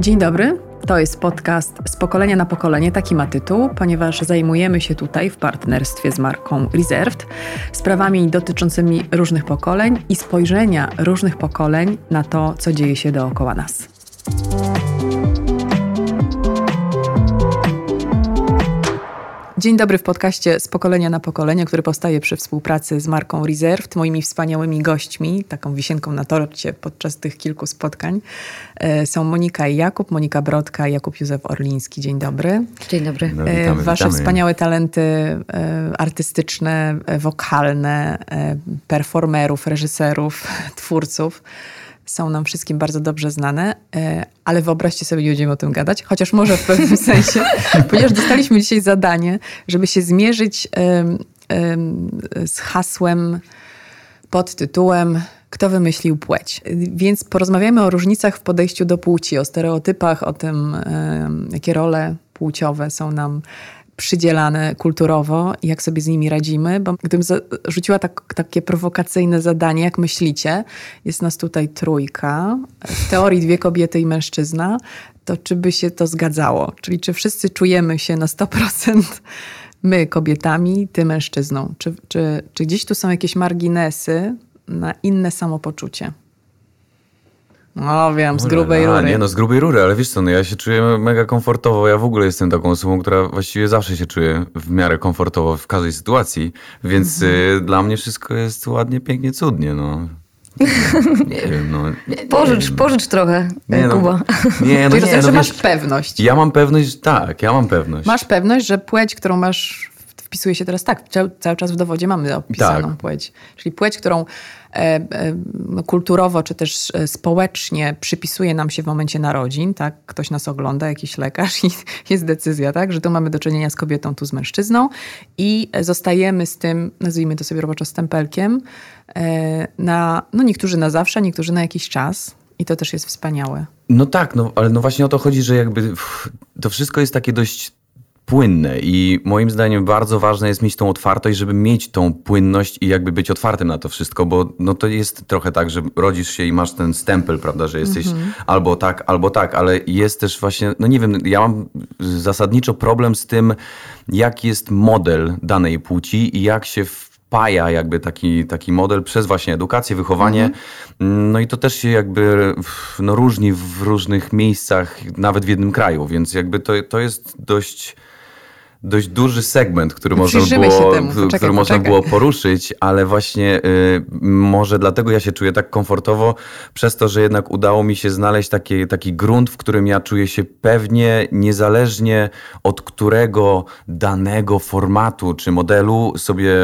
Dzień dobry. To jest podcast z pokolenia na pokolenie, taki ma tytuł, ponieważ zajmujemy się tutaj w partnerstwie z marką Reserved sprawami dotyczącymi różnych pokoleń i spojrzenia różnych pokoleń na to, co dzieje się dookoła nas. Dzień dobry w podcaście z pokolenia na pokolenie, który powstaje przy współpracy z marką Reserved, moimi wspaniałymi gośćmi, taką wisienką na torcie podczas tych kilku spotkań e, są Monika i Jakub, Monika Brodka i Jakub Józef Orliński. Dzień dobry. Dzień dobry. No, witamy, Wasze witamy. wspaniałe talenty e, artystyczne, e, wokalne, e, performerów, reżyserów, twórców są nam wszystkim bardzo dobrze znane, e, ale wyobraźcie sobie, nie będziemy o tym gadać, chociaż może w pewnym sensie, ponieważ dostaliśmy dzisiaj zadanie, żeby się zmierzyć z hasłem pod tytułem Kto wymyślił płeć? Więc porozmawiamy o różnicach w podejściu do płci, o stereotypach, o tym, jakie role płciowe są nam przydzielane kulturowo i jak sobie z nimi radzimy, bo gdybym rzuciła tak, takie prowokacyjne zadanie, jak myślicie, jest nas tutaj trójka, w teorii dwie kobiety i mężczyzna, to czy by się to zgadzało? Czyli czy wszyscy czujemy się na 100% my kobietami, ty mężczyzną? Czy, czy, czy gdzieś tu są jakieś marginesy na inne samopoczucie? No wiem, z grubej A, rury. Nie, no z grubej rury, ale wiesz co, no ja się czuję mega komfortowo. Ja w ogóle jestem taką osobą, która właściwie zawsze się czuje w miarę komfortowo w każdej sytuacji, więc Mhm. y, dla mnie wszystko jest ładnie, pięknie, cudnie, no. Nie wiem, no. Nie, nie Pożycz, wiem. pożycz trochę, Nie, no, Kuba. Nie, no nie, rozumiem, no masz wiesz, pewność. Ja mam pewność, że tak, ja mam pewność. Masz pewność, że płeć, którą masz, wpisuje się teraz tak, cały, czas w dowodzie mamy opisaną Tak. płeć. Czyli płeć, którą e, e, kulturowo czy też e, społecznie przypisuje nam się w momencie narodzin, tak? Ktoś nas ogląda, jakiś lekarz i jest decyzja, tak? Że tu mamy do czynienia z kobietą, tu z mężczyzną i zostajemy z tym, nazwijmy to sobie roboczo stempelkiem, na, no niektórzy na zawsze, niektórzy na jakiś czas. I to też jest wspaniałe. No tak, no ale no właśnie o to chodzi, że jakby to wszystko jest takie dość płynne. I moim zdaniem bardzo ważne jest mieć tą otwartość, żeby mieć tą płynność i jakby być otwartym na to wszystko, bo no to jest trochę tak, że rodzisz się i masz ten stempel, prawda, że jesteś albo tak, albo tak, ale jest też właśnie, no nie wiem, ja mam zasadniczo problem z tym, jak jest model danej płci i jak się wpaja jakby taki, taki model przez właśnie edukację, wychowanie. No i to też się jakby no, różni w różnych miejscach, nawet w jednym kraju, więc jakby to, to jest dość dość duży segment, który można, Przyjrzymy było. Poczekaj, który można poczekaj. było poruszyć, ale właśnie y, może dlatego ja się czuję tak komfortowo, przez to, że jednak udało mi się znaleźć taki, taki grunt, w którym ja czuję się pewnie, niezależnie od którego danego formatu czy modelu sobie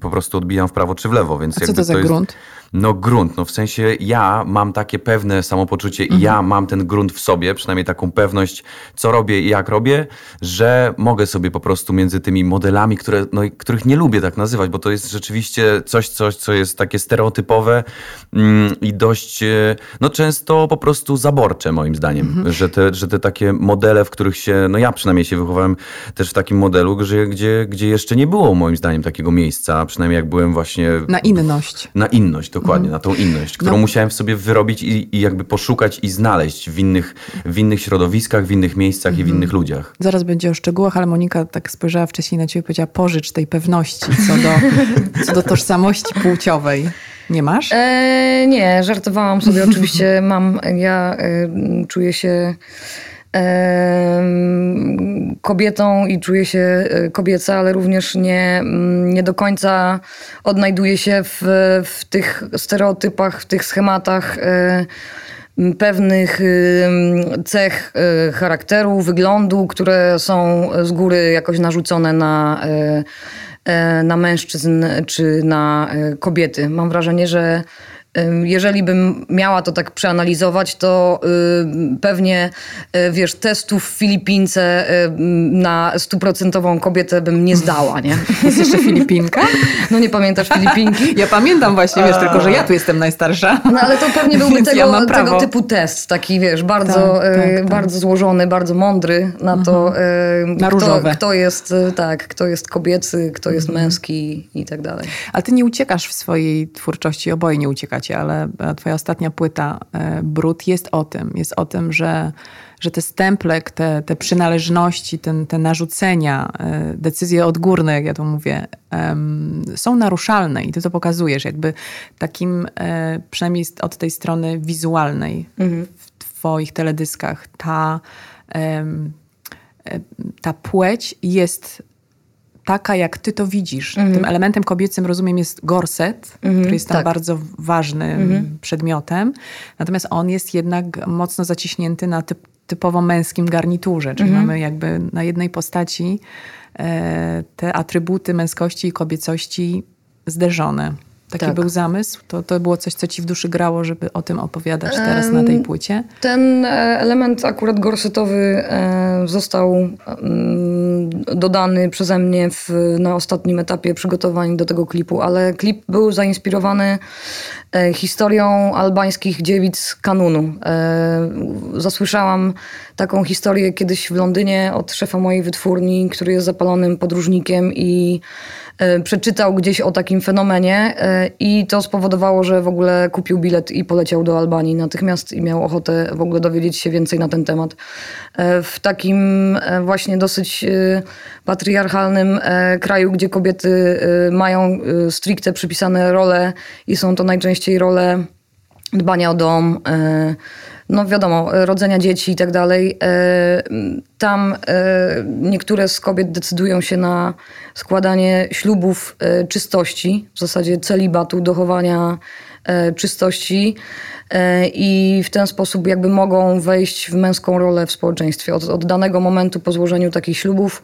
po prostu odbijam w prawo czy w lewo. Więc A co to za jest, grunt? No grunt, no w sensie ja mam takie pewne samopoczucie Mhm. i ja mam ten grunt w sobie, przynajmniej taką pewność, co robię i jak robię, że mogę sobie po prostu między tymi modelami, które, no, których nie lubię tak nazywać, bo to jest rzeczywiście coś, coś co jest takie stereotypowe mm, i dość, e, no często po prostu zaborcze moim zdaniem, Mhm. że, te, że te takie modele, w których się, no ja przynajmniej się wychowałem też w takim modelu, gdzie, gdzie, gdzie jeszcze nie było moim zdaniem takiego miejsca, przynajmniej jak byłem właśnie Na inność. na inność, dokładnie, na tą inność, którą No. musiałem w sobie wyrobić i, i jakby poszukać i znaleźć w innych, w innych środowiskach, w innych miejscach i w innych ludziach. Zaraz będzie o szczegółach, ale Monika tak spojrzała wcześniej na ciebie i powiedziała pożycz tej pewności co do, co do tożsamości płciowej. Nie masz? E, nie, żartowałam sobie. Oczywiście mam, ja e, czuję się kobietą i czuję się e, kobieca, ale również nie, mm, nie do końca odnajduję się w, w tych stereotypach, w tych schematach e, pewnych em, cech e, charakteru, wyglądu, które są z góry jakoś narzucone na, na mężczyzn czy na kobiety. Mam wrażenie, że jeżeli bym miała to tak przeanalizować, to y, pewnie, y, wiesz, testów w Filipince y, na stuprocentową kobietę bym nie zdała, nie? Jest jeszcze Filipinka? No nie pamiętasz Filipinki? Ja pamiętam właśnie, wiesz, tylko że ja tu jestem najstarsza. No ale to pewnie byłby Więc ja tego, tego typu test, taki wiesz, bardzo, Tak, tak, e, tak. bardzo złożony, bardzo mądry na to, e, Na kto, różowe. kto jest, tak, kto jest kobiecy, kto jest męski i tak dalej. A ty nie uciekasz w swojej twórczości, oboje nie uciekacie temacie, ale twoja ostatnia płyta, Brud, jest o tym. Jest o tym, że, że te stemplek, te, te przynależności, ten, te narzucenia, decyzje odgórne, jak ja to mówię, są naruszalne i ty to pokazujesz jakby takim, przynajmniej od tej strony wizualnej mhm. w twoich teledyskach. Ta, ta płeć jest taka, jak ty to widzisz. Mhm. Tym elementem kobiecym, rozumiem, jest gorset, mhm, który jest tam tak. bardzo ważnym mhm. przedmiotem. Natomiast on jest jednak mocno zaciśnięty na typ, typowo męskim garniturze. Czyli mhm. mamy jakby na jednej postaci e, te atrybuty męskości i kobiecości zderzone. Taki tak. był zamysł? To, to było coś, co ci w duszy grało, żeby o tym opowiadać teraz na tej płycie? Ten e, element akurat gorsetowy e, został dodany przeze mnie w, na ostatnim etapie przygotowań do tego klipu, ale klip był zainspirowany e, historią albańskich dziewic kanunu. Zasłyszałam taką historię kiedyś w Londynie od szefa mojej wytwórni, który jest zapalonym podróżnikiem i przeczytał gdzieś o takim fenomenie e, i to spowodowało, że w ogóle kupił bilet i poleciał do Albanii natychmiast i miał ochotę w ogóle dowiedzieć się więcej na ten temat. E, w takim właśnie dosyć patriarchalnym kraju, gdzie kobiety mają stricte przypisane role i są to najczęściej role dbania o dom, no wiadomo, rodzenia dzieci i tak dalej. E, tam e, niektóre z kobiet decydują się na składanie ślubów e, czystości, w zasadzie celibatu, dochowania czystości i w ten sposób jakby mogą wejść w męską rolę w społeczeństwie. Od, od danego momentu po złożeniu takich ślubów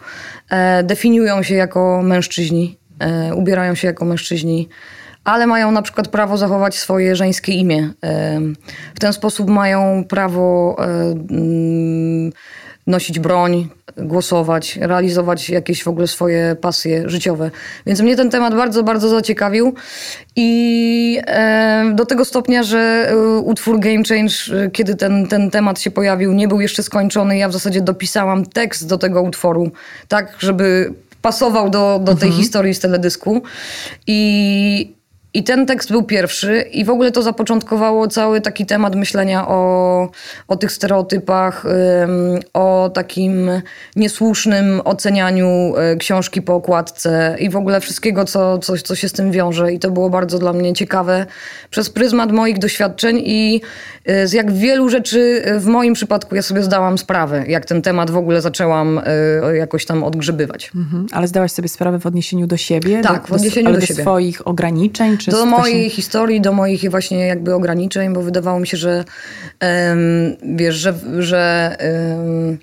definiują się jako mężczyźni, ubierają się jako mężczyźni ale mają na przykład prawo zachować swoje żeńskie imię. W ten sposób mają prawo nosić broń, głosować, realizować jakieś w ogóle swoje pasje życiowe. Więc mnie ten temat bardzo, bardzo zaciekawił i do tego stopnia, że e, utwór Game Change, e, kiedy ten, ten temat się pojawił, nie był jeszcze skończony. Ja w zasadzie dopisałam tekst do tego utworu, tak, żeby pasował do, do tej mhm. historii z teledysku. I i ten tekst był pierwszy, i w ogóle to zapoczątkowało cały taki temat myślenia o, o tych stereotypach, o takim niesłusznym ocenianiu e, książki po okładce i w ogóle wszystkiego, co, co, co się z tym wiąże. I to było bardzo dla mnie ciekawe przez pryzmat moich doświadczeń i e, z jak wielu rzeczy w moim przypadku ja sobie zdałam sprawę, jak ten temat w ogóle zaczęłam e, jakoś tam odgrzybywać. Mhm. Ale zdałaś sobie sprawę w odniesieniu do siebie? Tak, do, w odniesieniu do, do, siebie. do swoich ograniczeń? Czy do mojej się... historii, do moich właśnie jakby ograniczeń, bo wydawało mi się, że um, wiesz, że, że um,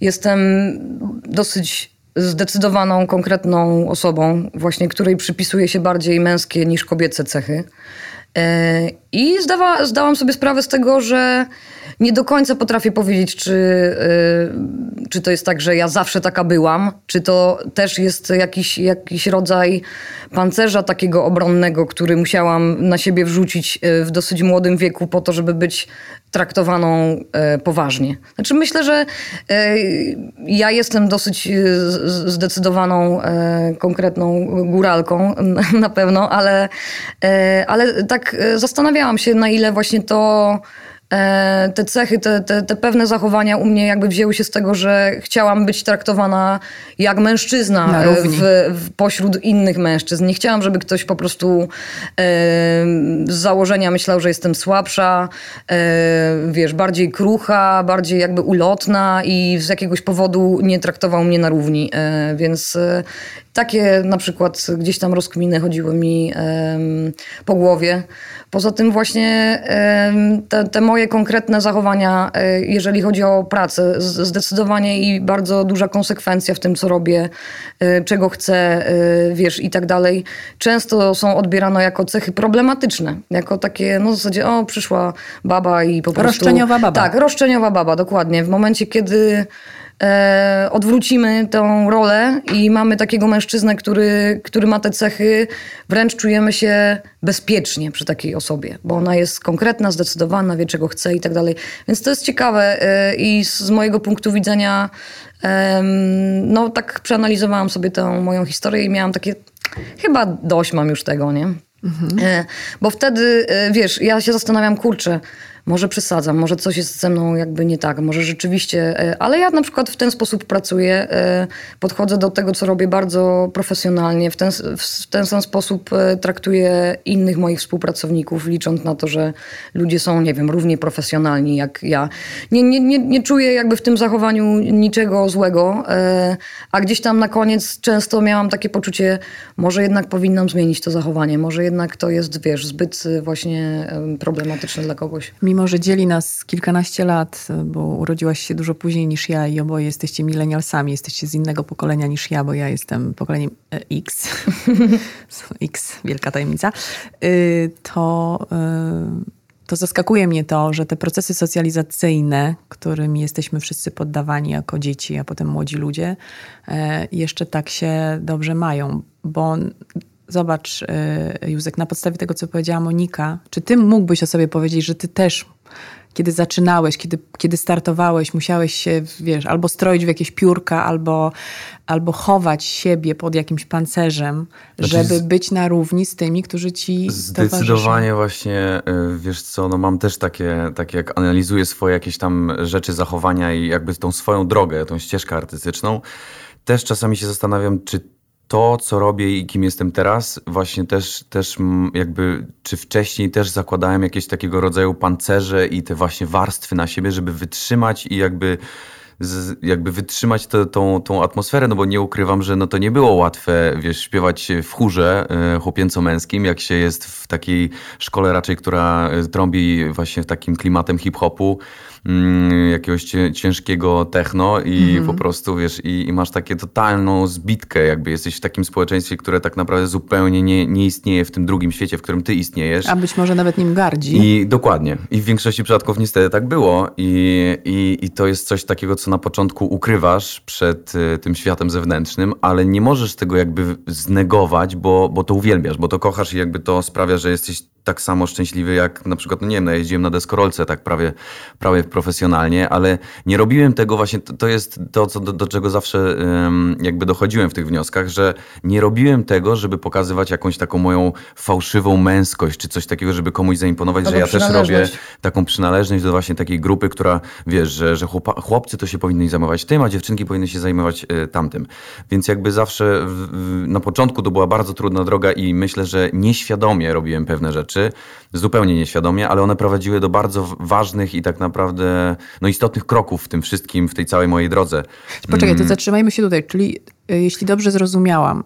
jestem dosyć zdecydowaną, konkretną osobą, właśnie której przypisuje się bardziej męskie niż kobiece cechy. E, I zdawa, zdałam sobie sprawę z tego, że nie do końca potrafię powiedzieć, czy, y, czy to jest tak, że ja zawsze taka byłam, czy to też jest jakiś, jakiś rodzaj pancerza takiego obronnego, który musiałam na siebie wrzucić y, w dosyć młodym wieku po to, żeby być traktowaną y, poważnie. Znaczy myślę, że ja jestem dosyć zdecydowaną, konkretną góralką na pewno, ale, ale tak zastanawiałam się, na ile właśnie to te cechy, te, te, te, pewne zachowania u mnie jakby wzięły się z tego, że chciałam być traktowana jak mężczyzna e, w, w, pośród innych mężczyzn. Nie chciałam, żeby ktoś po prostu e, z założenia myślał, że jestem słabsza, e, wiesz, bardziej krucha, bardziej jakby ulotna i z jakiegoś powodu nie traktował mnie na równi. E, więc e, takie na przykład gdzieś tam rozkminy chodziły mi po głowie. Poza tym właśnie te, te, moje konkretne zachowania, e, jeżeli chodzi o pracę, zdecydowanie i bardzo duża konsekwencja w tym, co robię, e, czego chcę, e, wiesz, i tak dalej, często są odbierane jako cechy problematyczne. Jako takie, no w zasadzie, o, przyszła baba i po prostu... Roszczeniowa baba. Tak, roszczeniowa baba, dokładnie. W momencie, kiedy e, odwrócimy tą rolę i mamy takiego mężczyznę, który, który ma te cechy, wręcz czujemy się bezpiecznie przy takiej osobie, bo ona jest konkretna, zdecydowana, wie czego chce i tak dalej. Więc to jest ciekawe e, i z mojego punktu widzenia e, no tak przeanalizowałam sobie tę moją historię i miałam takie, chyba dość mam już tego, nie? Mhm. Bo wtedy, wiesz, ja się zastanawiam, kurczę, może przesadzam, może coś jest ze mną jakby nie tak, może rzeczywiście, e, ale ja na przykład w ten sposób pracuję, e, podchodzę do tego, co robię bardzo profesjonalnie, w ten, w ten sam sposób e, traktuję innych moich współpracowników, licząc na to, że ludzie są, nie wiem, równie profesjonalni jak ja. Nie, nie, nie, nie czuję jakby w tym zachowaniu niczego złego, a gdzieś tam na koniec często miałam takie poczucie, może jednak powinnam zmienić to zachowanie, może jednak to jest, wiesz, zbyt właśnie problematyczne dla kogoś. Mimo mimo że dzieli nas kilkanaście lat, bo urodziłaś się dużo później niż ja i oboje jesteście milenialsami, jesteście z innego pokolenia niż ja, bo ja jestem pokoleniem e, X. X, wielka tajemnica. Y, to, y, to zaskakuje mnie to, że te procesy socjalizacyjne, którymi jesteśmy wszyscy poddawani jako dzieci, a potem młodzi ludzie, e, jeszcze tak się dobrze mają, bo Zobacz, y, Józek, na podstawie tego, co powiedziała Monika, czy ty mógłbyś o sobie powiedzieć, że ty też, kiedy zaczynałeś, kiedy, kiedy startowałeś, musiałeś się, wiesz, albo stroić w jakieś piórka, albo, albo chować siebie pod jakimś pancerzem, znaczy żeby z... być na równi z tymi, którzy ci Zdecydowanie towarzyszą. właśnie, y, wiesz co, no mam też takie, takie, jak analizuję swoje jakieś tam rzeczy, zachowania i jakby tą swoją drogę, tą ścieżkę artystyczną, też czasami się zastanawiam, czy to, co robię i kim jestem teraz, właśnie też, też jakby, czy wcześniej też zakładałem jakieś takiego rodzaju pancerze i te właśnie warstwy na siebie, żeby wytrzymać i jakby z, jakby wytrzymać to, tą, tą atmosferę, no bo nie ukrywam, że no to nie było łatwe, wiesz, śpiewać w chórze y, chłopięco-męskim, jak się jest w takiej szkole raczej, która e, trąbi właśnie w takim klimatem hip-hopu, mm, jakiegoś ciężkiego techno i mm -hmm. po prostu, wiesz, i, i, masz takie totalną zbitkę, jakby jesteś w takim społeczeństwie, które tak naprawdę zupełnie nie, nie istnieje w tym drugim świecie, w którym ty istniejesz. A być może nawet nim gardzi. I dokładnie. I w większości przypadków niestety tak było i, i, i to jest coś takiego, co na początku ukrywasz przed y, tym światem zewnętrznym, ale nie możesz tego jakby znegować, bo, bo to uwielbiasz, bo to kochasz i jakby to sprawia, że jesteś tak samo szczęśliwy jak na przykład, no nie wiem, no jeździłem na deskorolce tak prawie, prawie profesjonalnie, ale nie robiłem tego właśnie, to, to jest to, co, do, do czego zawsze jakby dochodziłem w tych wnioskach, że nie robiłem tego, żeby pokazywać jakąś taką moją fałszywą męskość, czy coś takiego, żeby komuś zaimponować, że ja też robię taką przynależność do właśnie takiej grupy, która, wiesz, że, że chłopcy to się powinni zajmować tym, a dziewczynki powinny się zajmować y, tamtym. Więc jakby zawsze w, w, na początku to była bardzo trudna droga i myślę, że nieświadomie robiłem pewne rzeczy, zupełnie nieświadomie, ale one prowadziły do bardzo ważnych i tak naprawdę no, istotnych kroków w tym wszystkim, w tej całej mojej drodze. Poczekaj, to mm. zatrzymajmy się tutaj. Czyli y, jeśli dobrze zrozumiałam,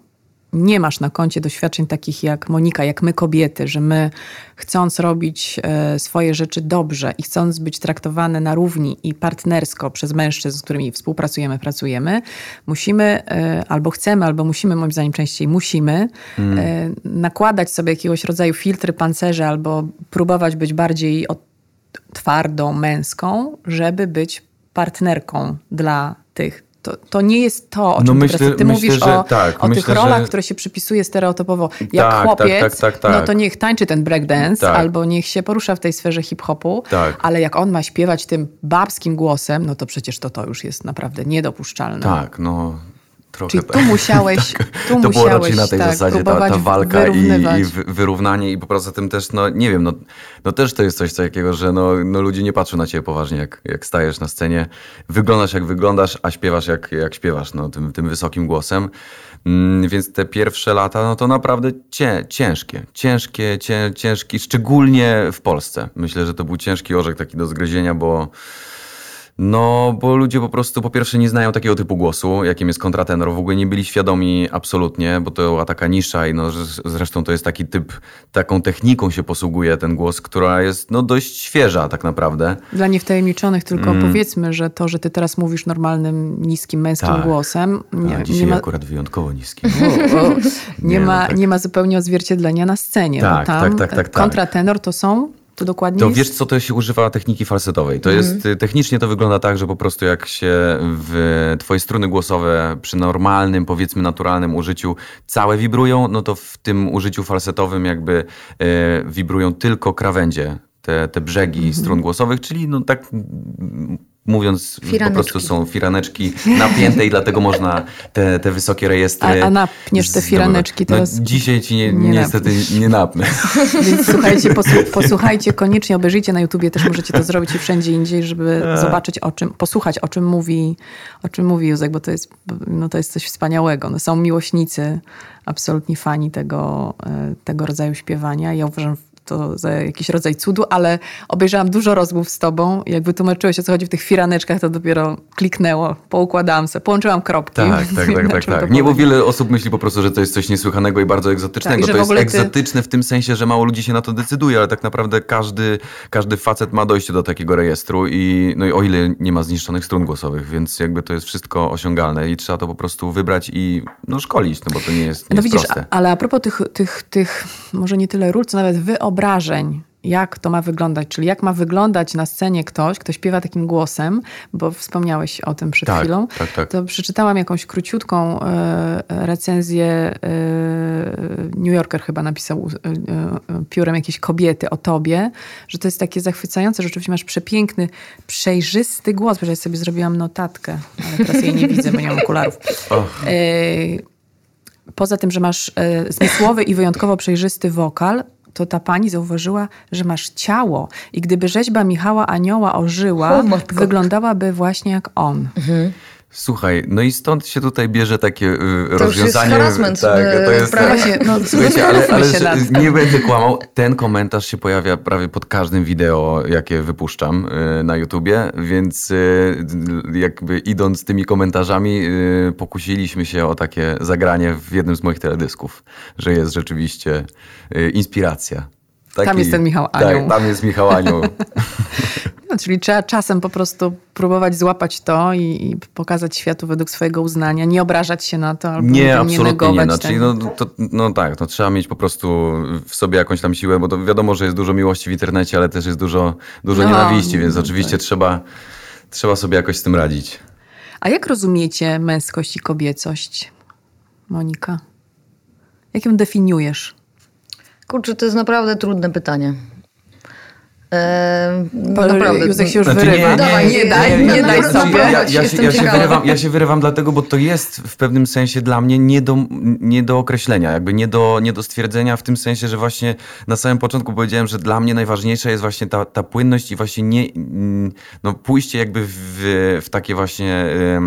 nie masz na koncie doświadczeń takich jak Monika, jak my kobiety, że my chcąc robić e, swoje rzeczy dobrze i chcąc być traktowane na równi i partnersko przez mężczyzn, z którymi współpracujemy, pracujemy, musimy e, albo chcemy, albo musimy, moim zdaniem częściej musimy, mm. nakładać sobie jakiegoś rodzaju filtry, pancerze albo próbować być bardziej twardą, męską, żeby być partnerką dla tych to, to nie jest to, o czym no myślę, ty, ty myślę, mówisz że, o, tak, o myślę, tych rolach, że... które się przypisuje stereotypowo. Jak tak, tak chłopiec, tak, tak, no to niech tańczy ten breakdance tak. albo niech się porusza w tej sferze hip-hopu, tak. ale jak on ma śpiewać tym babskim głosem, no to przecież to, to już jest naprawdę niedopuszczalne. Tak, no Trochę Czyli tu musiałeś, tak. tu to musiałeś, było raczej na tej tak, zasadzie ta, ta walka i, i, wyrównanie i po prostu tym też, no nie wiem, no, no też to jest coś takiego, że no, no ludzie nie patrzą na ciebie poważnie, jak, jak stajesz na scenie. Wyglądasz jak wyglądasz, a śpiewasz jak, jak śpiewasz, no tym, tym wysokim głosem. Mm, więc te pierwsze lata, no to naprawdę cię, ciężkie, ciężkie, cię, ciężkie, szczególnie w Polsce. Myślę, że to był ciężki orzech taki do zgryzienia, bo no, bo ludzie po prostu po pierwsze nie znają takiego typu głosu, jakim jest kontratenor. W ogóle nie byli świadomi absolutnie, bo to była taka nisza i no, zresztą to jest taki typ, taką techniką się posługuje ten głos, która jest no, dość świeża tak naprawdę. Dla niewtajemniczonych tylko mm. powiedzmy, że to, że ty teraz mówisz normalnym, niskim, męskim tak. głosem... Nie, A, dzisiaj nie ma... akurat wyjątkowo niskim. O, o. Nie, nie, ma, no tak. nie ma zupełnie odzwierciedlenia na scenie. Tak, tam tak, tak, tak, tak. kontratenor to są to dokładnie To jest? wiesz, co to się używa techniki falsetowej. To jest, mhm. technicznie to wygląda tak, że po prostu jak się w twoje struny głosowe przy normalnym, powiedzmy naturalnym użyciu całe wibrują, no to w tym użyciu falsetowym jakby e, wibrują tylko krawędzie te, te brzegi mhm. strun głosowych, czyli no tak mówiąc po prostu są firaneczki napięte i dlatego można te, te wysokie rejestry A, a napniesz te firaneczki teraz? No, dzisiaj ci nie, nie niestety nie napnę. Więc słuchajcie, posłu- posłuchajcie koniecznie, obejrzyjcie na YouTubie, też możecie to zrobić i wszędzie indziej, żeby zobaczyć o czym, posłuchać o czym mówi, o czym mówi Józek, bo to jest, no to jest coś wspaniałego. No są miłośnicy, absolutni fani tego, e, tego rodzaju śpiewania. Ja uważam to za jakiś rodzaj cudu, ale obejrzałam dużo rozmów z tobą. Jak wytłumaczyłeś, o co chodzi w tych firaneczkach, to dopiero kliknęło, poukładałam sobie, połączyłam kropki. Tak, tak, tak, tak, tak. Nie, bo wiele osób myśli po prostu, że to jest coś niesłychanego i bardzo egzotycznego. Tak, to jest ty- egzotyczne w tym sensie, że mało ludzi się na to decyduje, ale tak naprawdę każdy, każdy facet ma dojście do takiego rejestru i, no i o ile nie ma zniszczonych strun głosowych, więc jakby to jest wszystko osiągalne i trzeba to po prostu wybrać i no, szkolić, no bo to nie jest, nie No jest widzisz, proste. ale a propos tych, tych, tych, może nie tyle ról, co nawet wyobrażeń, jak to ma wyglądać, czyli jak ma wyglądać na scenie ktoś, kto śpiewa takim głosem, bo wspomniałeś o tym przed Tak, chwilą, tak, tak. to przeczytałam jakąś króciutką e, recenzję, e, New Yorker chyba napisał e, piórem jakiejś kobiety o tobie, że to jest takie zachwycające, że rzeczywiście masz przepiękny, przejrzysty głos, bo ja sobie zrobiłam notatkę, ale teraz jej nie widzę, bo nie mam okularów. Poza tym, że masz zmysłowy i wyjątkowo przejrzysty wokal, to ta pani zauważyła, że masz ciało. I gdyby rzeźba Michała Anioła ożyła, O, wyglądałaby właśnie jak on. Słuchaj, no i stąd się tutaj bierze takie y, jest rozwiązanie. harassment, tak, y, to jest prawie. Właśnie, no, Słuchajcie, ale, nie będę kłamał. Ten komentarz się pojawia prawie pod każdym wideo, jakie wypuszczam y, na YouTubie, więc y, jakby idąc tymi komentarzami, y, pokusiliśmy się o takie zagranie w jednym z moich teledysków, że jest rzeczywiście y, inspiracja. Tam jest ten Michał Anioł. Tak, tam jest Michał Anioł. No, czyli trzeba czasem po prostu próbować złapać to i, i pokazać światu według swojego uznania, nie obrażać się na to albo Nie, nie absolutnie negować nie. Tego. no, to, no tak, no, trzeba mieć po prostu w sobie jakąś tam siłę, bo to wiadomo, że jest dużo miłości w internecie, ale też jest dużo, dużo No, nienawiści, więc no oczywiście tak. trzeba, trzeba sobie jakoś z tym radzić. A jak rozumiecie męskość i kobiecość, Monika? Jak ją definiujesz? Kurczę, to jest naprawdę trudne pytanie. Eee, Bo naprawdę. Józek się już Znaczy, wyrywa. nie, Dawaj, nie, daj, nie, nie, nie, daj nie, sobie. Ja, ja, się, ja, się wyrywam, ja się wyrywam dlatego, bo to jest w pewnym sensie dla mnie nie do, nie do określenia, jakby nie do, nie do stwierdzenia w tym sensie, że właśnie na samym początku powiedziałem, że dla mnie najważniejsza jest właśnie ta, ta płynność i właśnie nie, no pójście jakby w, w takie właśnie... e,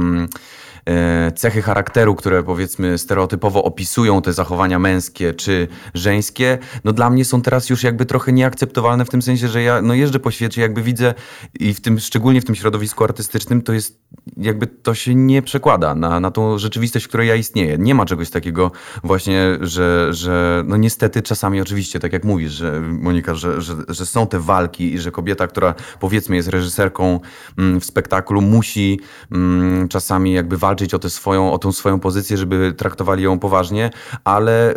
cechy charakteru, które powiedzmy stereotypowo opisują te zachowania męskie czy żeńskie, no dla mnie są teraz już jakby trochę nieakceptowalne w tym sensie, że ja no jeżdżę po świecie, jakby widzę i w tym, szczególnie w tym środowisku artystycznym, to jest jakby to się nie przekłada na, na tą rzeczywistość, w której ja istnieję. Nie ma czegoś takiego właśnie, że, że no niestety czasami oczywiście, tak jak mówisz, że Monika, że, że, że są te walki i że kobieta, która powiedzmy jest reżyserką mm, w spektaklu, musi mm, czasami jakby walczyć o, tę swoją, o tą swoją pozycję, żeby traktowali ją poważnie, ale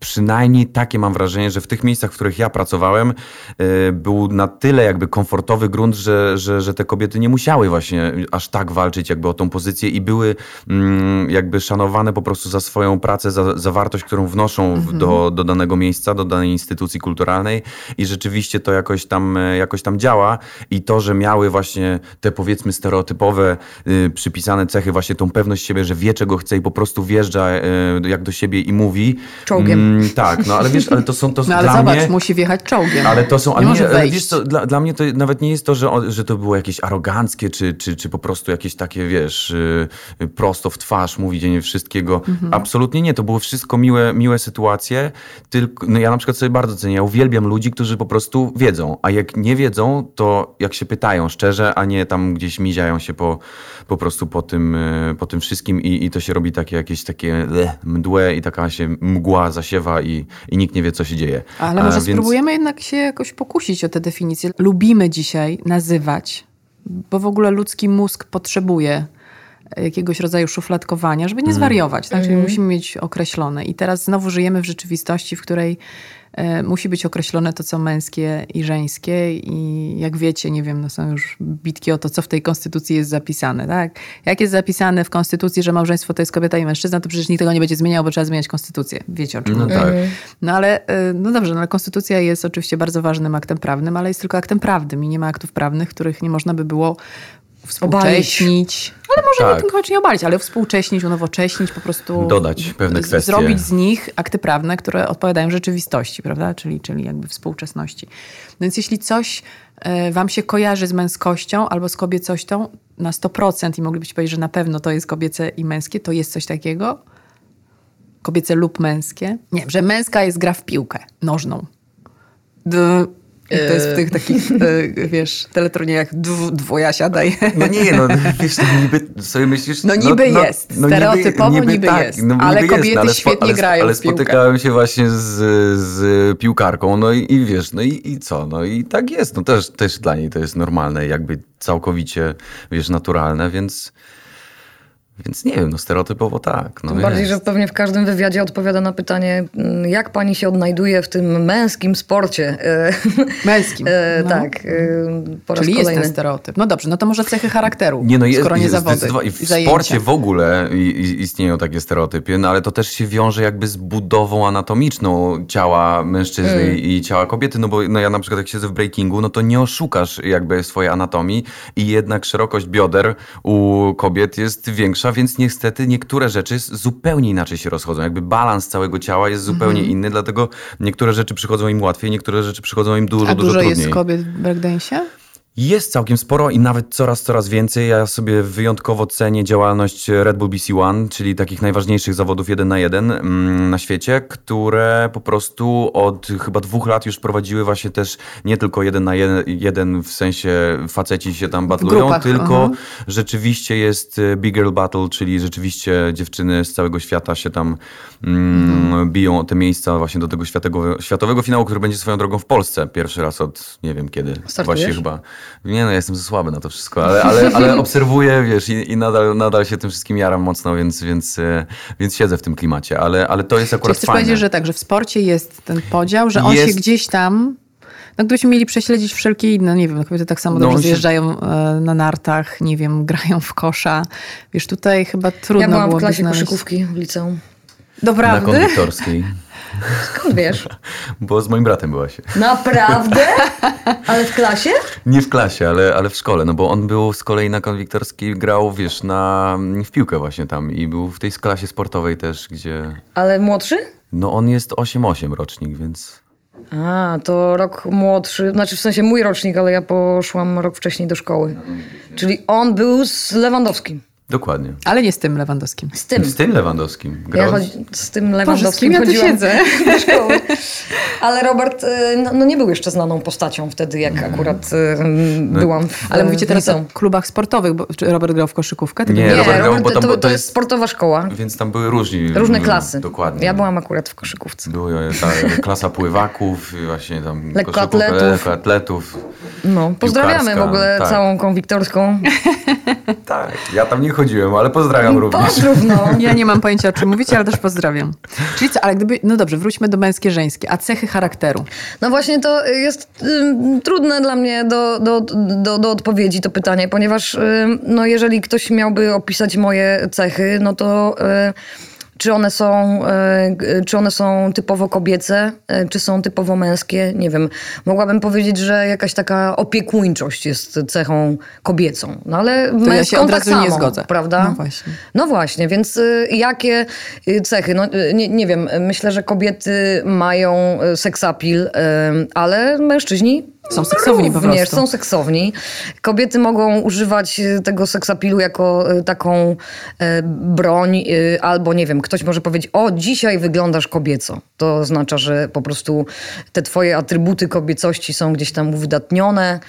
przynajmniej takie mam wrażenie, że w tych miejscach, w których ja pracowałem, y, był na tyle jakby komfortowy grunt, że, że, że te kobiety nie musiały właśnie aż tak walczyć jakby o tą pozycję i były mm, jakby szanowane po prostu za swoją pracę, za, za wartość, którą wnoszą w, do, do danego miejsca, do danej instytucji kulturalnej i rzeczywiście to jakoś tam, e, jakoś tam działa i to, że miały właśnie te powiedzmy stereotypowe y, przypisane cechy, właśnie tą pewność siebie, że wie czego chce i po prostu wjeżdża y, jak do siebie i mówi. Czołgiem. Mm, tak, no ale wiesz, ale to są to No ale zobacz, mnie... musi wjechać czołgiem. Ale to są, nie ale może ale wiesz co, dla, dla mnie to nawet nie jest to, że, że to było jakieś aroganckie, czy, czy, czy po prostu jakieś takie, wiesz, y, prosto w twarz mówienie wszystkiego. Mhm. Absolutnie nie, to były wszystko miłe, miłe sytuacje, tylko, no ja na przykład sobie bardzo cenię, ja uwielbiam ludzi, którzy po prostu wiedzą, a jak nie wiedzą, to jak się pytają szczerze, a nie tam gdzieś miziają się po, po prostu po tym, y, po tym wszystkim i, i to się robi takie jakieś takie le, mdłe i taka się mgła zasiewa i, i nikt nie wie, co się dzieje. Ale A, może więc- spróbujemy jednak się jakoś pokusić o te definicje. Lubimy dzisiaj nazywać, bo w ogóle ludzki mózg potrzebuje jakiegoś rodzaju szufladkowania, żeby nie zwariować. Tak? Czyli musimy mieć określone. I teraz znowu żyjemy w rzeczywistości, w której musi być określone to, co męskie i żeńskie. I jak wiecie, nie wiem, no są już bitki o to, co w tej konstytucji jest zapisane. Tak? Jak jest zapisane w konstytucji, że małżeństwo to jest kobieta i mężczyzna, to przecież nikt tego nie będzie zmieniał, bo trzeba zmieniać konstytucję. Wiecie o czym No tak. No ale, y, no dobrze, no ale konstytucja jest oczywiście bardzo ważnym aktem prawnym, ale jest tylko aktem prawnym i nie ma aktów prawnych, których nie można by było współcześnić. Ale może tak. nie tylko nie obalić, ale współcześnić, unowocześnić, po prostu. Dodać pewne kwestie. Zrobić z nich akty prawne, które odpowiadają rzeczywistości, prawda? Czyli, czyli jakby współczesności. Więc jeśli coś e, wam się kojarzy z męskością albo z kobiecością na 100% i moglibyście powiedzieć, że na pewno to jest kobiece i męskie, to jest coś takiego? Kobiece lub męskie? Nie, że męska jest gra w piłkę nożną. D i to jest w tych takich, e, wiesz, teleturniejach dw, dwoja siadaj. No nie, no wiesz, no niby sobie myślisz... No niby no, jest, no, stereotypowo niby, niby, niby tak, jest, no, ale kobiety jest, no, ale świetnie ale, grają Ale spotykałem się właśnie z, z piłkarką, no i, i wiesz, no i, i co, no i tak jest, no też, też dla niej to jest normalne, jakby całkowicie, wiesz, naturalne, więc... Więc nie wiem, no stereotypowo tak. No Tym bardziej, że pewnie w każdym wywiadzie odpowiada na pytanie, mm, jak pani się odnajduje w tym męskim sporcie. Męskim. E, no. Tak, e, po raz Czyli kolejny. jest ten stereotyp. No dobrze, no to może cechy charakteru, nie, no jest, skoro nie jest, zawody I w sporcie w ogóle istnieją takie stereotypy, no ale to też się wiąże jakby z budową anatomiczną ciała mężczyzny mm. i ciała kobiety, no bo no ja na przykład jak siedzę w breakingu, no to nie oszukasz jakby swojej anatomii i jednak szerokość bioder u kobiet jest większa więc niestety niektóre rzeczy zupełnie inaczej się rozchodzą. Jakby balans całego ciała jest zupełnie mhm. inny, dlatego niektóre rzeczy przychodzą im łatwiej, niektóre rzeczy przychodzą im dużo, A dużo, dużo trudniej. jest kobiet w breakdance'ie? Jest całkiem sporo i nawet coraz, coraz więcej. Ja sobie wyjątkowo cenię działalność Red Bull BC One, czyli takich najważniejszych zawodów jeden na jeden mm, na świecie, które po prostu od chyba dwóch lat już prowadziły właśnie też nie tylko jeden na jeden, jeden w sensie faceci się tam batlują, tylko uh -huh. rzeczywiście jest e, Big Girl Battle, czyli rzeczywiście dziewczyny z całego świata się tam mm, uh -huh. biją o te miejsca właśnie do tego światowego, światowego finału, który będzie swoją drogą w Polsce. Pierwszy raz od nie wiem kiedy. Startujesz? Właśnie chyba nie no, ja jestem za słaby na to wszystko, ale, ale, ale obserwuję, wiesz, i, i, nadal, nadal się tym wszystkim jaram mocno, więc, więc, e, więc siedzę w tym klimacie, ale, ale to jest akurat Czyli chcesz fajne. powiedzieć, że tak, że w sporcie jest ten podział, że on jest... się gdzieś tam... No gdybyśmy mieli prześledzić wszelkie inne, nie wiem, kobiety tak samo no, dobrze się... zjeżdżają e, na nartach, nie wiem, grają w kosza. Wiesz, tutaj chyba trudno było Ja byłam w klasie znaleźć... koszykówki w liceum. Doprawdy? Na konduktorskiej. Skąd wiesz? Bo z moim bratem była się. Naprawdę? Ale w klasie? Nie w klasie, ale, ale w szkole, no bo on był z kolei na konwiktorskiej, grał, wiesz, na, w piłkę właśnie tam i był w tej klasie sportowej też, gdzie... Ale młodszy? No on jest 8-8 rocznik, więc... A, to rok młodszy, znaczy w sensie mój rocznik, ale ja poszłam rok wcześniej do szkoły. Czyli on był z Lewandowskim. Dokładnie. Ale nie z tym Lewandowskim. Z tym. Z tym Lewandowskim. Grał... Ja chodzi... z tym Lewandowskim Boże, z kim ja tu siedzę? do szkoły. Ale Robert y, no, no, nie był jeszcze znaną postacią wtedy, jak mm. akurat no. byłam w Ale mówicie teraz o klubach sportowych, bo, czy Robert grał w koszykówkę? Nie, nie, Robert grał, bo tam, to, to, jest sportowa szkoła. Więc tam były różni. Różne klasy. Dokładnie. Ja byłam akurat w koszykówce. Były ta klasa pływaków, właśnie tam lekkoatletów. lekkoatletów. No, pozdrawiamy w ogóle tak. całą konwiktorską. tak, ja tam nie chodziłem, ale pozdrawiam pozdrawiam również. Pozdrów, no. Ja nie mam pojęcia, o czym mówicie, ale też pozdrawiam. Czyli co, ale gdyby, no dobrze, wróćmy do męskie, żeńskie. A cechy charakteru? No właśnie to jest y, trudne dla mnie do, do, do, do odpowiedzi to pytanie, ponieważ y, no jeżeli ktoś miałby opisać moje cechy, no to... Y, czy one są, e, czy one są typowo kobiece, e, czy są typowo męskie? Nie wiem. Mogłabym powiedzieć, że jakaś taka opiekuńczość jest cechą kobiecą. No ale to ja się od tak razu samo, nie zgodzę. Prawda? No właśnie. No właśnie, więc y, jakie y, cechy? No, y, nie, nie wiem, myślę, że kobiety mają seksapil, ale mężczyźni są seksowni po prostu. są seksowni. Kobiety mogą używać tego seksapilu jako e, taką e, broń, e, albo nie wiem, ktoś może powiedzieć, o dzisiaj wyglądasz kobieco. To oznacza, że po prostu te twoje atrybuty kobiecości są gdzieś tam uwydatnione.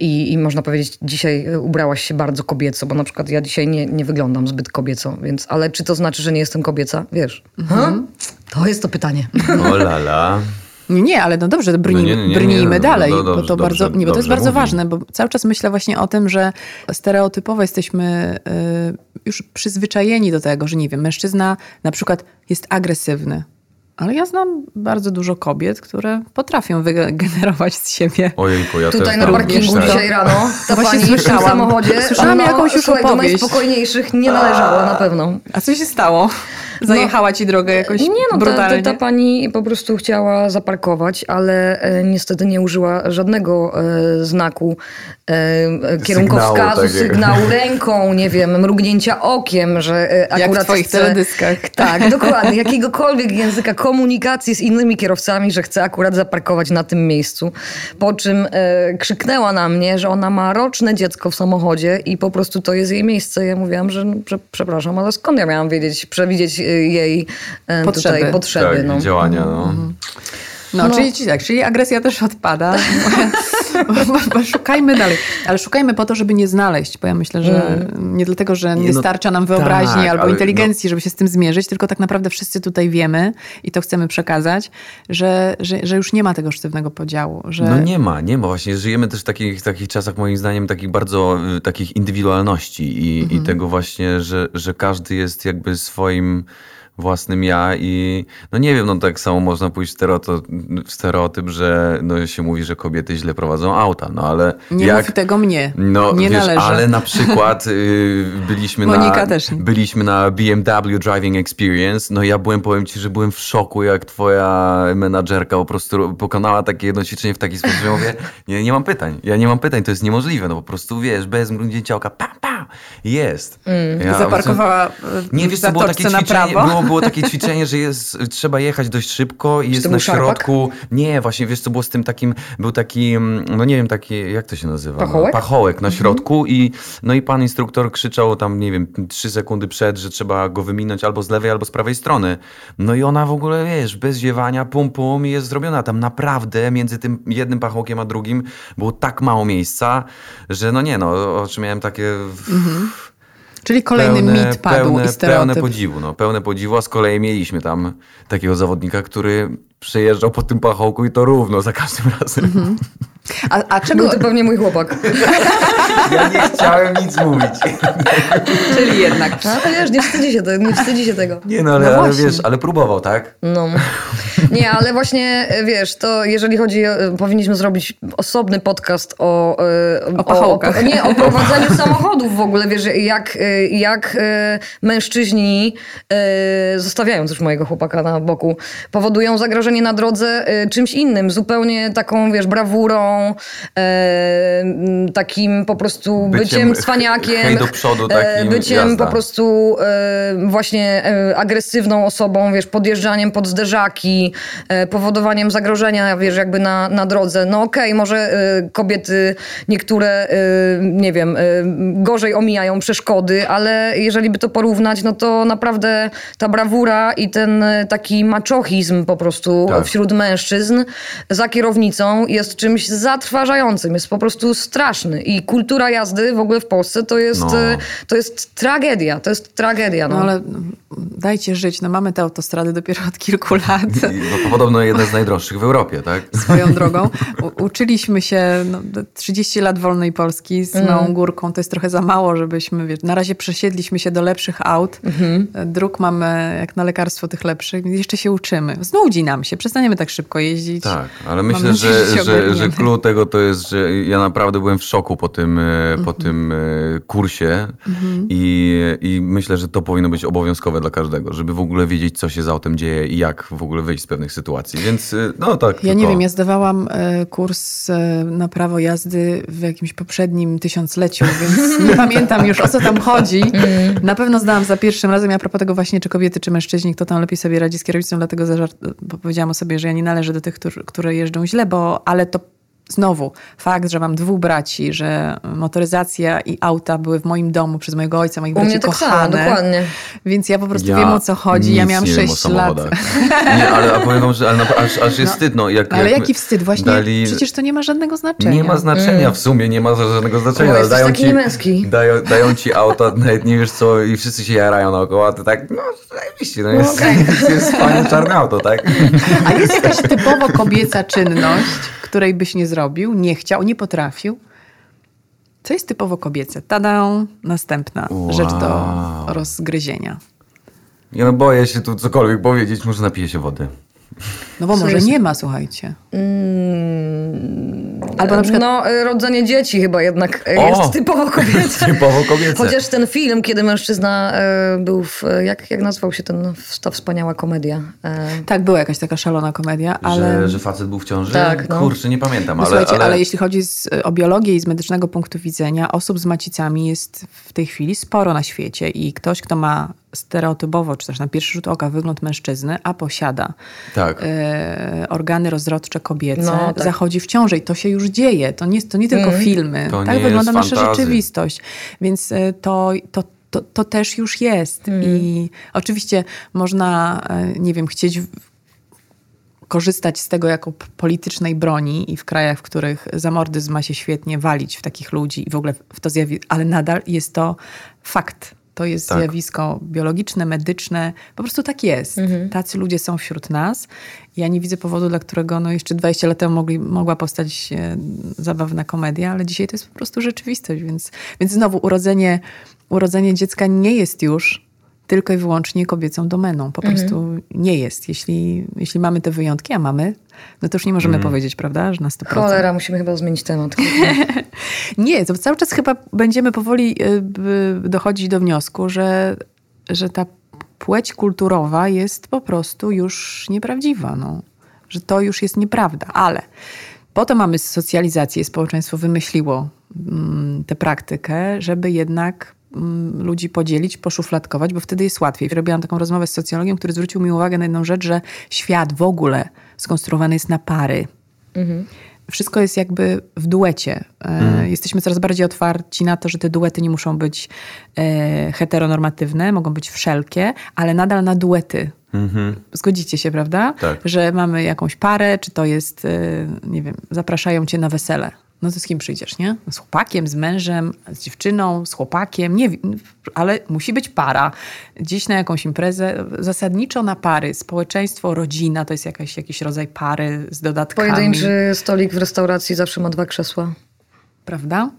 I, I, można powiedzieć, dzisiaj ubrałaś się bardzo kobieco, bo na przykład ja dzisiaj nie, nie wyglądam zbyt kobieco, więc, ale czy to znaczy, że nie jestem kobieca? Wiesz, mhm. to jest to pytanie. O lala. Nie, nie, ale no dobrze, brnijmy, no nie, nie, brnijmy no, dalej, no, dobrze, bo to dobrze, bardzo, nie, bo to jest bardzo mówi. ważne, bo cały czas myślę właśnie o tym, że stereotypowo jesteśmy y, już przyzwyczajeni do tego, że nie wiem, mężczyzna na przykład jest agresywny. Ale ja znam bardzo dużo kobiet, które potrafią wygenerować z siebie. Ojejku, ja Tutaj na parkingu dzisiaj rano ta Właśnie pani słyszałam. w samochodzie. Słyszałam no, jakąś już opowieść. do najspokojniejszych nie należało na pewno. A co się stało? Zajechała ci drogę jakoś Nie no, ta, brutalnie? ta, ta pani po prostu chciała zaparkować, ale e, niestety nie użyła żadnego e, znaku e, e, kierunkowskazu, takiego. sygnału ręką, nie wiem, mrugnięcia okiem, że e, akurat Jak w twoich chce... teledyskach. Tak, dokładnie. Jakiegokolwiek języka komunikacji z innymi kierowcami, że chce akurat zaparkować na tym miejscu. Po czym e, krzyknęła na mnie, że ona ma roczne dziecko w samochodzie i po prostu to jest jej miejsce. Ja mówiłam, że no, prze, przepraszam, ale skąd ja miałam wiedzieć, przewidzieć e, jej e, Potrzeby. tutaj potrzeby. tak, no. działania. No. No, No. Czyli, czyli tak, czyli agresja też odpada. Szukajmy dalej. Ale szukajmy po to, żeby nie znaleźć, bo ja myślę, że nie dlatego, że nie, Nie, no starcza nam wyobraźni tak, albo ale inteligencji, żeby się z tym zmierzyć, tylko tak naprawdę wszyscy tutaj wiemy i to chcemy przekazać, że, że, że już nie ma tego sztywnego podziału. Że... No nie ma, nie ma. Właśnie żyjemy też w takich, takich czasach, moim zdaniem, takich bardzo y, takich indywidualności i, Mhm. i tego właśnie, że, że każdy jest jakby swoim własnym ja i no nie wiem, no tak samo można pójść w stereotyp, w stereotyp że no się mówi, że kobiety źle prowadzą auta, no ale Nie jak... mów tego mnie. No, nie wiesz, należy. ale na przykład y, byliśmy, na, byliśmy na BMW Driving Experience. No ja byłem, powiem ci, że byłem w szoku, jak twoja menadżerka po prostu pokonała takie jedno ćwiczenie w taki sposób, że mówię, nie, nie mam pytań, ja nie mam pytań, to jest niemożliwe, no po prostu wiesz, bez mrugnięcia oka, pa, pa, jest. Ja, Zaparkowała e, nie, w wiesz co, było takie na prawo. było, było takie ćwiczenie, że jest, trzeba jechać dość szybko i jest na był szarpak? środku. Nie, właśnie wiesz co było z tym takim, był taki, mm, no nie wiem, taki, jak to się nazywa? Pachołek? No, pachołek na środku i no i pan instruktor krzyczał tam, nie wiem, trzy sekundy przed, że trzeba go wyminąć albo z lewej, albo z prawej strony. No i ona w ogóle, wiesz, bez ziewania, pum, pum i jest zrobiona. Tam naprawdę między tym jednym pachołkiem a drugim było tak mało miejsca, że no nie, no, oczy miałem takie... Czyli kolejny pełne, mit padł pełne, i stereotyp. Pełne podziwu, no, pełne podziwu, a z kolei mieliśmy tam takiego zawodnika, który przejeżdżał po tym pachołku i to równo za każdym razem. Mhm. A, a czego... Był to pewnie mój chłopak. Ja nie chciałem nic mówić. Czyli jednak. A wiesz, nie wstydzi się tego. Nie wstydzi się tego. Nie no, ale, No ale wiesz, ale próbował, tak? No. Nie, ale właśnie wiesz, to jeżeli chodzi, o, powinniśmy zrobić osobny podcast o, e, O pachołkach. O, nie, o prowadzeniu samochodów w ogóle, wiesz, jak, e, jak e, mężczyźni, zostawiając już mojego chłopaka na boku, powodują zagrożenie na drodze czymś innym, zupełnie taką, wiesz, brawurą, takim po prostu byciem, Byciem cwaniakiem. przodu e, takim, byciem jazda. po prostu e, właśnie e, agresywną osobą, wiesz, podjeżdżaniem pod zderzaki, powodowaniem zagrożenia, wiesz, jakby na, na drodze. No okej, może e, kobiety niektóre, nie wiem, gorzej omijają przeszkody, ale jeżeli by to porównać, no to naprawdę ta brawura i ten taki maczochizm po prostu Tak. wśród mężczyzn za kierownicą jest czymś zatrważającym, jest po prostu straszny. I kultura jazdy w ogóle w Polsce to jest, No. e, to jest tragedia, to jest tragedia. No. No ale mm, dajcie żyć. No mamy te autostrady dopiero od kilku lat. I, no, to podobno jedna z najdroższych w Europie, tak? Swoją drogą. U, uczyliśmy się no, 30 lat wolnej Polski z małą górką. To jest trochę za mało, żebyśmy, wiesz, na razie przesiedliśmy się do lepszych aut. Dróg mamy jak na lekarstwo tych lepszych, więc jeszcze się uczymy. Znudzi nam się, przestaniemy tak szybko jeździć. Tak, ale Mam myślę, nadzieję, że, że że, że tego to jest, że ja naprawdę byłem w szoku po tym, e, Mhm. po tym e, kursie i, i myślę, że to powinno być obowiązkowe dla każdego, żeby w ogóle wiedzieć, co się z autem dzieje i jak w ogóle wyjść z pewnych sytuacji. Więc e, no tak. Ja tylko. nie wiem, ja zdawałam kurs na prawo jazdy w jakimś poprzednim tysiącleciu, więc nie pamiętam już o co tam chodzi. Na pewno zdałam za pierwszym razem. Ja a propos tego właśnie, czy kobiety, czy mężczyźni, kto tam lepiej sobie radzi z kierownicą, dlatego zażart, powiedziałam o sobie, że ja nie należę do tych, którzy, które jeżdżą źle, bo ale to Znowu, fakt, że mam dwóch braci, że motoryzacja i auta były w moim domu przez mojego ojca, moich U braci mnie tak samo, kochane. dokładnie. Więc ja po prostu Ja wiem o co chodzi. Ja miałam nie wiem o 6 lat. Nie, ale a powiem wam, że ale, aż, aż jest wstyd. No, jak, Ale jak jaki wstyd, właśnie dali- przecież to nie ma żadnego znaczenia. Nie ma znaczenia w sumie, nie ma żadnego znaczenia. Jesteś dają taki ci, niemęski. dają, dają ci auta, nawet nie wiesz co i wszyscy się jarają naokoło, a ty tak, no zajebiście, no jest, okej. jest fajne czarne auto, tak? A jest jakaś typowo kobieca czynność, której byś nie zrobił, nie chciał, nie potrafił? Co jest typowo kobiece? Tada, następna Wow. rzecz do rozgryzienia. Ja no boję się tu cokolwiek powiedzieć, może napiję się wody. No bo może nie ma, słuchajcie. Mm, Albo na przykład- No, e, rodzenie dzieci chyba jednak e, O! jest typowo kobiece. Typowo kobiece. Chociaż ten film, kiedy mężczyzna e, był w... Jak, jak nazywał się ten, ta wspaniała komedia? Tak, była jakaś taka szalona komedia, ale... Że, że facet był w ciąży? Tak, no. Kurczę, nie pamiętam, No ale, słuchajcie, ale... ale... jeśli chodzi z, o biologię i z medycznego punktu widzenia, osób z macicami jest w tej chwili sporo na świecie i ktoś, kto ma stereotypowo, czy też na pierwszy rzut oka wygląd mężczyzny, a posiada Tak. e, organy rozrodcze kobiece, No, tak. zachodzi w ciążę i to się już dzieje. To nie, to nie tylko Mhm. filmy. To tak nie wygląda jest nasza fantazy. rzeczywistość. Więc e, to, to, to, to też już jest. Mhm. I oczywiście można, e, nie wiem, chcieć korzystać z tego jako politycznej broni i w krajach, w których zamordyzm ma się świetnie walić w takich ludzi i w ogóle w to zjawisko, ale nadal jest to fakt. To jest Tak. zjawisko biologiczne, medyczne. Po prostu tak jest. Tacy ludzie są wśród nas. Ja nie widzę powodu, dla którego no jeszcze 20 lat temu mogli, mogła powstać e, zabawna komedia, ale dzisiaj to jest po prostu rzeczywistość. Więc, więc znowu urodzenie, urodzenie dziecka nie jest już tylko i wyłącznie kobiecą domeną. Po prostu nie jest. Jeśli, jeśli mamy te wyjątki, a mamy, no to już nie możemy powiedzieć, prawda, że na 100%. cholera, musimy chyba zmienić temat. Nie, to cały czas chyba będziemy powoli y, b- dochodzić do wniosku, że, że ta płeć kulturowa jest po prostu już nieprawdziwa. No. Że to już jest nieprawda. Ale po to mamy socjalizację. Społeczeństwo wymyśliło mm, tę praktykę, żeby jednak ludzi podzielić, poszufladkować, bo wtedy jest łatwiej. Robiłam taką rozmowę z socjologiem, który zwrócił mi uwagę na jedną rzecz, że świat w ogóle skonstruowany jest na pary wszystko jest jakby w duecie. E, Jesteśmy coraz bardziej otwarci na to, że te duety nie muszą być e, heteronormatywne, mogą być wszelkie, ale nadal na duety. Zgodzicie się, prawda? Tak. Że mamy jakąś parę, czy to jest, e, nie wiem, zapraszają cię na wesele. No to z kim przyjdziesz, nie? Z chłopakiem, z mężem, z dziewczyną, z chłopakiem, nie ale musi być para. Dziś na jakąś imprezę, zasadniczo na pary. Społeczeństwo, rodzina to jest jakaś, jakiś rodzaj pary z dodatkami. Pojedynczy stolik w restauracji zawsze ma dwa krzesła. Prawda?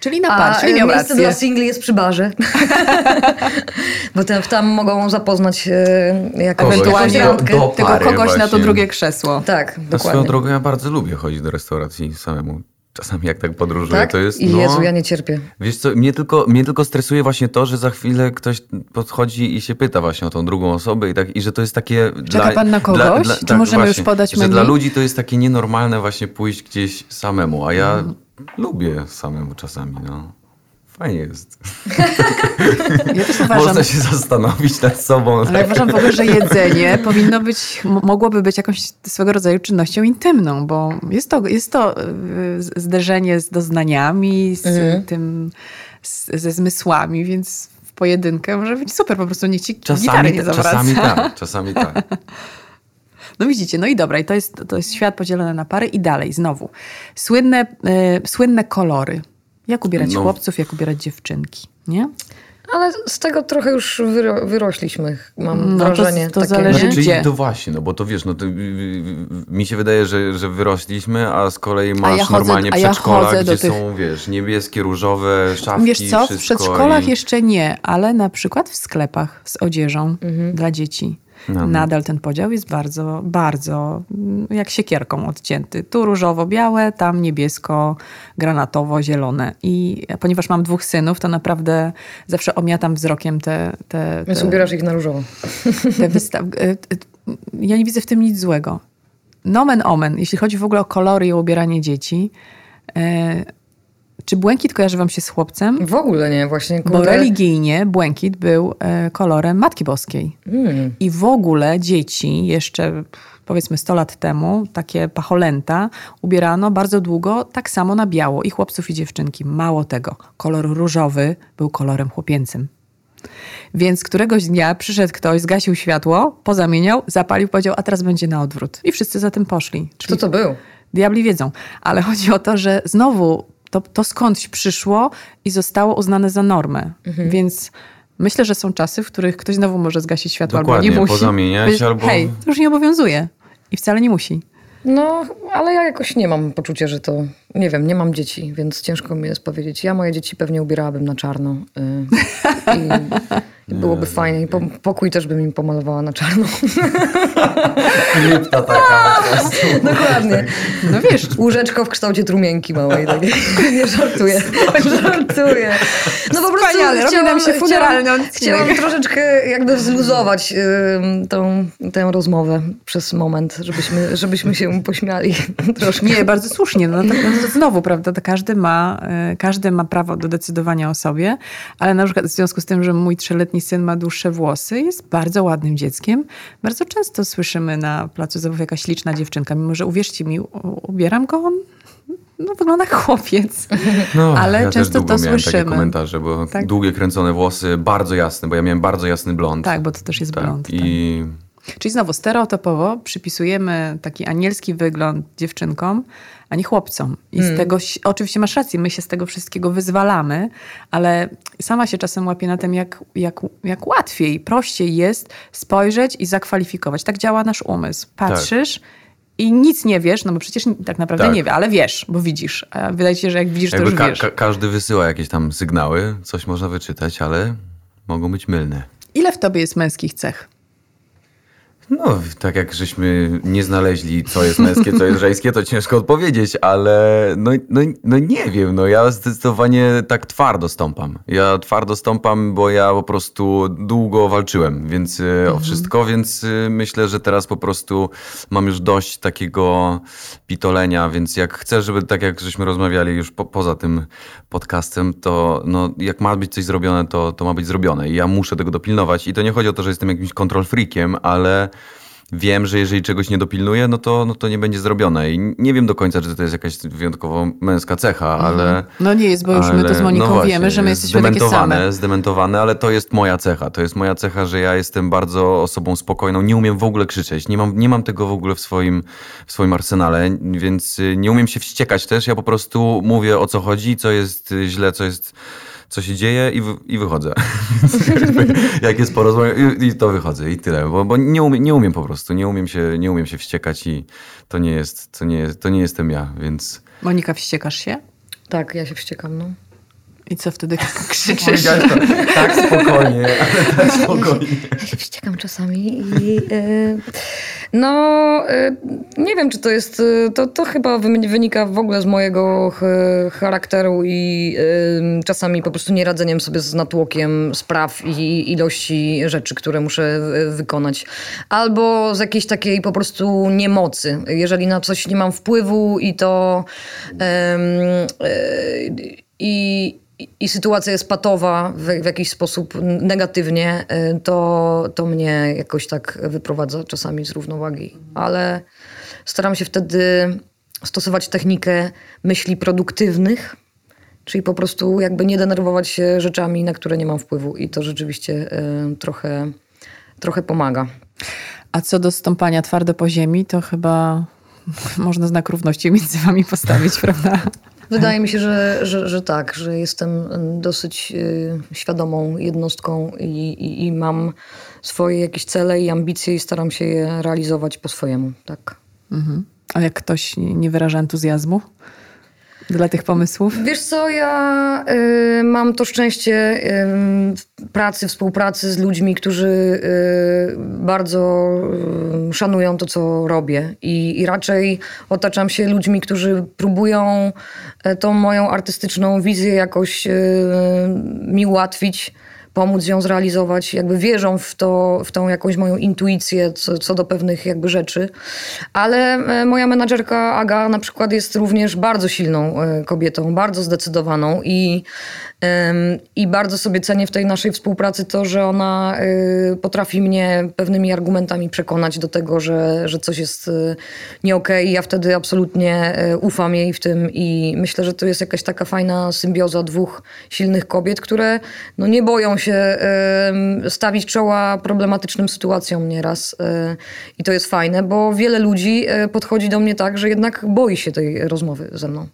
Czyli na A par, czyli miał miejsce rację. dla singli jest przy barze. Bo tam, tam mogą zapoznać e, jakąś Ewentualnie do- randkę. do Tylko kogoś na to właśnie. drugie krzesło. Tak, Na swoją dokładnie. drogą ja bardzo lubię chodzić do restauracji samemu. Czasami jak tak podróżuję, Tak? to jest... I no, Jezu, ja nie cierpię. Wiesz co, mnie tylko, mnie tylko stresuje właśnie to, że za chwilę ktoś podchodzi i się pyta właśnie o tą drugą osobę i, tak, i że to jest takie... Czeka pan na kogoś? Czy możemy już podać menu? dla ludzi to jest takie nienormalne właśnie pójść gdzieś samemu, a ja Mhm. lubię samemu czasami, no. Fajnie jest. Ja też uważam, Można się zastanowić nad sobą. ale ja uważam w ogóle, że jedzenie powinno być, mogłoby być jakąś swego rodzaju czynnością intymną, bo jest to, jest to y, zderzenie z doznaniami, z Mhm. tym, z, ze zmysłami, więc w pojedynkę może być super, po prostu niech ci gitary Czasami, nie ta- zawraca. czasami tak, czasami tak. No widzicie, no i dobra, i to jest, to jest świat podzielony na pary i dalej, znowu. Słynne, y, słynne kolory. Jak ubierać No. chłopców, jak ubierać dziewczynki, nie? Ale z tego trochę już wyro, wyrośliśmy, mam No, to- wrażenie. to takie. zależy- Znaczy, Gdzie? czyli to właśnie, no bo to wiesz, no to, mi się wydaje, że, że wyrośliśmy, a z kolei masz ja chodzę- normalnie a ja przedszkola, do gdzie tych- są, wiesz, niebieskie, różowe, szafki, Wiesz co, w przedszkolach i... jeszcze nie, ale na przykład w sklepach z odzieżą dla dzieci. No. Nadal ten podział jest bardzo, bardzo mm, jak siekierką odcięty. Tu różowo-białe, tam niebiesko-granatowo-zielone. I ponieważ mam dwóch synów, to naprawdę zawsze omiatam wzrokiem te, te, Więc te, ubierasz ich na różowo. te wystawy. Ja nie widzę w tym nic złego. Nomen omen, jeśli chodzi w ogóle o kolory i o ubieranie dzieci. Czy błękit kojarzy wam się z chłopcem? W ogóle nie, właśnie. Bo Kurde. religijnie błękit był e, kolorem Matki Boskiej. Mm. I w ogóle dzieci jeszcze powiedzmy 100 lat temu, takie pacholęta, ubierano bardzo długo tak samo na biało i chłopców i dziewczynki. Mało tego, kolor różowy był kolorem chłopięcym. Więc któregoś dnia przyszedł ktoś, zgasił światło, pozamieniał, zapalił, powiedział, a teraz będzie na odwrót. I wszyscy za tym poszli. Kto to był? Diabli wiedzą. Ale chodzi o to, że znowu to, to skądś przyszło i zostało uznane za normę. Mhm. Więc myślę, że są czasy, w których ktoś znowu może zgasić światło albo Dokładnie, nie musi. pozamieniać Powiedzieć, albo- Hej, to już nie obowiązuje. I wcale nie musi. No, ale ja jakoś nie mam poczucia, że to, nie wiem, nie mam dzieci, więc ciężko mi jest powiedzieć. Ja moje dzieci pewnie ubierałabym na czarno. Y, i, i byłoby fajnie. I po, pokój też bym im pomalowała na czarno. Krypta taka. Dokładnie. No wiesz, Łóżeczko w kształcie trumienki małej. Takiej. Nie żartuję. Żartuję. No po prostu Wspaniale, robi nam się funeralny chciałam, chciałam troszeczkę jakby zluzować ym, tą, tę rozmowę przez moment, żebyśmy, żebyśmy się pośmiali troszkę. Nie, bardzo słusznie. No, to, to znowu, prawda, to każdy ma, e, każdy ma prawo do decydowania o sobie, ale na przykład w związku z tym, że mój trzyletni syn ma dłuższe włosy, jest bardzo ładnym dzieckiem. Bardzo często słyszymy na placu zabaw jakaś liczna dziewczynka, mimo że uwierzcie mi, ubieram go, on no, wygląda jak chłopiec. No, Ale ja często też długo to słyszymy. takie komentarze, bo Tak. długie kręcone włosy, bardzo jasne, bo ja miałem bardzo jasny blond. Tak, bo to też jest blond. Tak. Czyli znowu stereotypowo przypisujemy taki anielski wygląd dziewczynkom, a nie chłopcom. I z tego, si- oczywiście masz rację, my się z tego wszystkiego wyzwalamy, ale sama się czasem łapię na tym, jak, jak, jak łatwiej, prościej jest spojrzeć i zakwalifikować. Tak działa nasz umysł. Patrzysz i nic nie wiesz, no bo przecież tak naprawdę Tak. nie wie, ale wiesz, bo widzisz. A wydaje ci się, że jak widzisz, to jakby już ka- wiesz. ka- każdy wysyła jakieś tam sygnały, coś można wyczytać, ale mogą być mylne. Ile w tobie jest męskich cech? No, tak jak żeśmy nie znaleźli, co jest męskie, co jest żeńskie, to ciężko odpowiedzieć, ale no, no, no nie wiem, no ja zdecydowanie tak twardo stąpam. Ja twardo stąpam, bo ja po prostu długo walczyłem, więc e, o wszystko, więc e, myślę, że teraz po prostu mam już dość takiego pitolenia, więc jak chcę, żeby tak jak żeśmy rozmawiali już po, poza tym podcastem, to no, jak ma być coś zrobione, to, to ma być zrobione i ja muszę tego dopilnować i to nie chodzi o to, że jestem jakimś kontrol freakiem, ale wiem, że jeżeli czegoś nie dopilnuję, no to, no to nie będzie zrobione. I nie wiem do końca, czy to jest jakaś wyjątkowo męska cecha, ale... No nie jest, bo już my to z ale- Moniką no właśnie, wiemy, że my jest jesteśmy takie zdementowane, same. Zdementowane, ale to jest moja cecha. To jest moja cecha, że ja jestem bardzo osobą spokojną. Nie umiem w ogóle krzyczeć. Nie mam, nie mam tego w ogóle w swoim, w swoim arsenale, więc y, nie umiem się wściekać też. Ja po prostu mówię o co chodzi, co jest źle, co jest co się dzieje i, wy, i wychodzę. Jak jest porozmawiać i, i to wychodzę i tyle, bo, bo nie, umiem, nie umiem po prostu, nie umiem, się, nie umiem się wściekać i to nie jest, to nie, jest, to nie jestem ja, więc... Monika, wściekasz się? Tak, ja się wściekam, no. I co wtedy krzyczysz? tak spokojnie, ale tak spokojnie. Ja się wściekam czasami i e, no e, nie wiem, czy to jest, e, to, to chyba wy- wynika w ogóle z mojego ch, charakteru i czasami po prostu nieradzeniem sobie z natłokiem spraw i ilości rzeczy, które muszę wykonać. Albo z jakiejś takiej po prostu niemocy. Jeżeli na coś nie mam wpływu i to i, i- sytuacja jest patowa w, w jakiś sposób negatywnie, y, to, to mnie jakoś tak wyprowadza czasami z równowagi. Ale staram się wtedy stosować technikę myśli produktywnych, czyli po prostu jakby nie denerwować się rzeczami, na które nie mam wpływu. I to rzeczywiście y, trochę, trochę pomaga. A co do stąpania twardo po ziemi, to chyba można znak równości między wami postawić, prawda? Wydaje mi się, że, że, że tak, że jestem dosyć y, świadomą jednostką i, i, i mam swoje jakieś cele i ambicje i staram się je realizować po swojemu, tak. Mhm. A jak ktoś nie nie wyraża entuzjazmu dla tych pomysłów? Wiesz co, ja y, mam to szczęście y, pracy, współpracy z ludźmi, którzy y, bardzo y, szanują to, co robię. I, I raczej otaczam się ludźmi, którzy próbują y, tą moją artystyczną wizję jakoś y, mi ułatwić pomóc ją zrealizować, jakby wierzą w, to, w tą jakąś moją intuicję co, co do pewnych jakby rzeczy. Ale e, moja menadżerka Aga na przykład jest również bardzo silną e, kobietą, bardzo zdecydowaną i, i bardzo sobie cenię w tej naszej współpracy to, że ona e, potrafi mnie pewnymi argumentami przekonać do tego, że, że coś jest e, nie okej. Ja wtedy absolutnie e, ufam jej w tym i myślę, że to jest jakaś taka fajna symbioza dwóch silnych kobiet, które no, nie boją się stawić czoła problematycznym sytuacjom nieraz. I to jest fajne, bo wiele ludzi podchodzi do mnie tak, że jednak boi się tej rozmowy ze mną.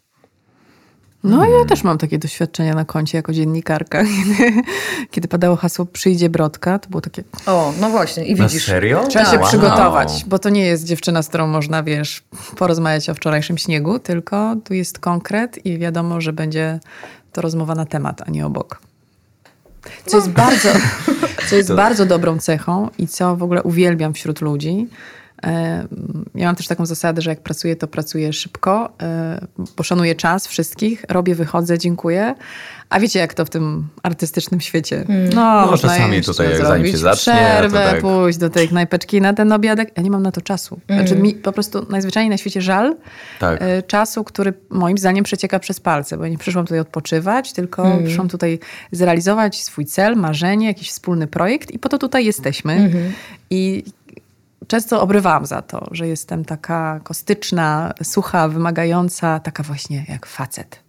No ja hmm. też mam takie doświadczenia na koncie jako dziennikarka. Kiedy, kiedy padało hasło przyjdzie Brodka, to było takie... O, no właśnie i widzisz. Na serio? Trzeba się wow. przygotować, bo to nie jest dziewczyna, z którą można, wiesz, porozmawiać o wczorajszym śniegu, tylko tu jest konkret i wiadomo, że będzie to rozmowa na temat, a nie obok. Co jest, bardzo, co jest bardzo dobrą cechą i co w ogóle uwielbiam wśród ludzi, ja mam też taką zasadę, że jak pracuję, to pracuję szybko, poszanuję czas wszystkich, robię, wychodzę, dziękuję. A wiecie, jak to w tym artystycznym świecie? Hmm. No, no czasami tutaj, jak zanim się zacznie, przerwę, tak... pójść do tej knajpeczki na ten obiadek. Ja nie mam na to czasu. Znaczy hmm. mi po prostu najzwyczajniej na świecie żal tak. E, czasu, który moim zdaniem przecieka przez palce, bo ja nie przyszłam tutaj odpoczywać, tylko hmm. przyszłam tutaj zrealizować swój cel, marzenie, jakiś wspólny projekt i po to tutaj jesteśmy. Hmm. I często obrywałam za to, że jestem taka kostyczna, sucha, wymagająca, taka właśnie jak facet.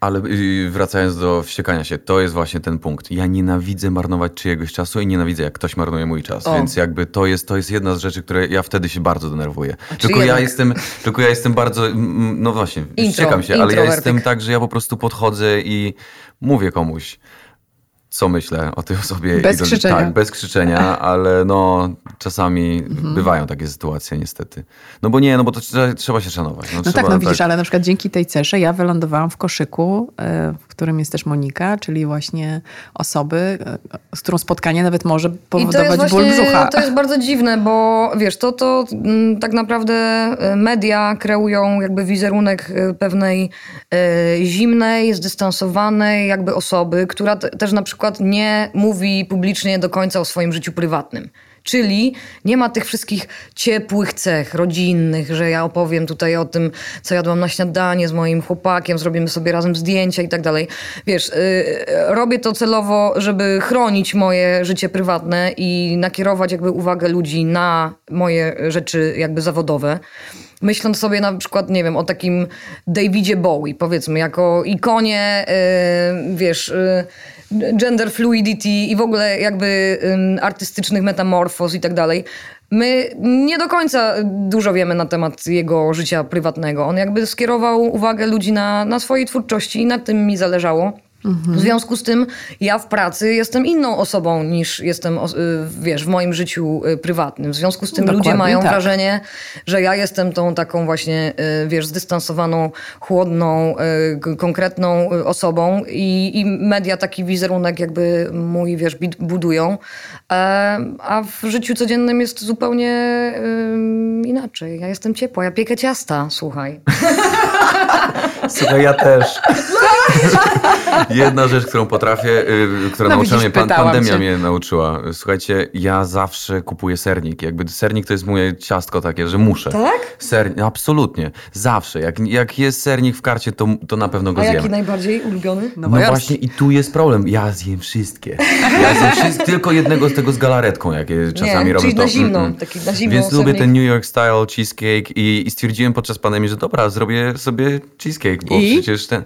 Ale y, wracając do wściekania się, to jest właśnie ten punkt. Ja nienawidzę marnować czyjegoś czasu i nienawidzę, jak ktoś marnuje mój czas. O. Więc jakby to jest, to jest jedna z rzeczy, które ja wtedy się bardzo denerwuję. Tylko ja, jestem, tylko ja jestem bardzo, no właśnie, wściekam się, ale ja jestem tak, że ja po prostu podchodzę i mówię komuś co myślę o tej osobie. Bez krzyczenia. Tak, bez krzyczenia, ale no czasami mhm. bywają takie sytuacje niestety. No bo nie, no bo to trzeba, trzeba się szanować. No, no tak, no widzisz, tak... ale na przykład dzięki tej cesze ja wylądowałam w koszyku, e, w którym jest też Monika, czyli właśnie osoby, e, z którą spotkanie nawet może powodować właśnie, ból brzucha. To jest bardzo dziwne, bo wiesz, to, to mm, tak naprawdę e, media kreują jakby wizerunek pewnej zimnej, zdystansowanej jakby osoby, która też na przykład przykład nie mówi publicznie do końca o swoim życiu prywatnym. Czyli nie ma tych wszystkich ciepłych cech rodzinnych, że ja opowiem tutaj o tym, co jadłam na śniadanie z moim chłopakiem, zrobimy sobie razem zdjęcia i tak dalej. Wiesz, yy, robię to celowo, żeby chronić moje życie prywatne i nakierować jakby uwagę ludzi na moje rzeczy jakby zawodowe myśląc sobie na przykład, nie wiem, o takim Davidzie Bowie, powiedzmy, jako ikonie, yy, wiesz, yy, gender fluidity i w ogóle jakby artystycznych metamorfoz i tak dalej. My nie do końca dużo wiemy na temat jego życia prywatnego. On jakby skierował uwagę ludzi na, na swojej twórczości i na tym mi zależało. Mhm. W związku z tym ja w pracy jestem inną osobą niż jestem, y, wiesz, w moim życiu y, prywatnym. W związku z tym Dokładnie ludzie mają tak. wrażenie, że ja jestem tą taką właśnie, y, wiesz, zdystansowaną, chłodną, konkretną osobą i, i media taki wizerunek jakby mój, wiesz, budują. E, a w życiu codziennym jest zupełnie inaczej. Ja jestem ciepła, ja piekę ciasta, słuchaj. Słuchaj, ja też. Jedna rzecz, którą potrafię, yy, która no, nauczyła mnie, pan, pandemia cię. mnie nauczyła. Słuchajcie, ja zawsze kupuję sernik. Jakby sernik to jest moje ciastko takie, że muszę. Tak? Sernik, absolutnie. Zawsze. Jak, jak jest sernik w karcie, to, to na pewno go A zjem. A jaki najbardziej ulubiony? No, no właśnie i tu jest problem. Ja zjem wszystkie. Ja zjem wszystkie, tylko jednego z tego z galaretką, jak czasami Nie, robię czyli to. Na zimno, mm -mm. taki na zimno Więc sernik. lubię ten New York Style cheesecake i, i stwierdziłem podczas pandemii, że dobra, zrobię sobie cheesecake, bo I? przecież ten...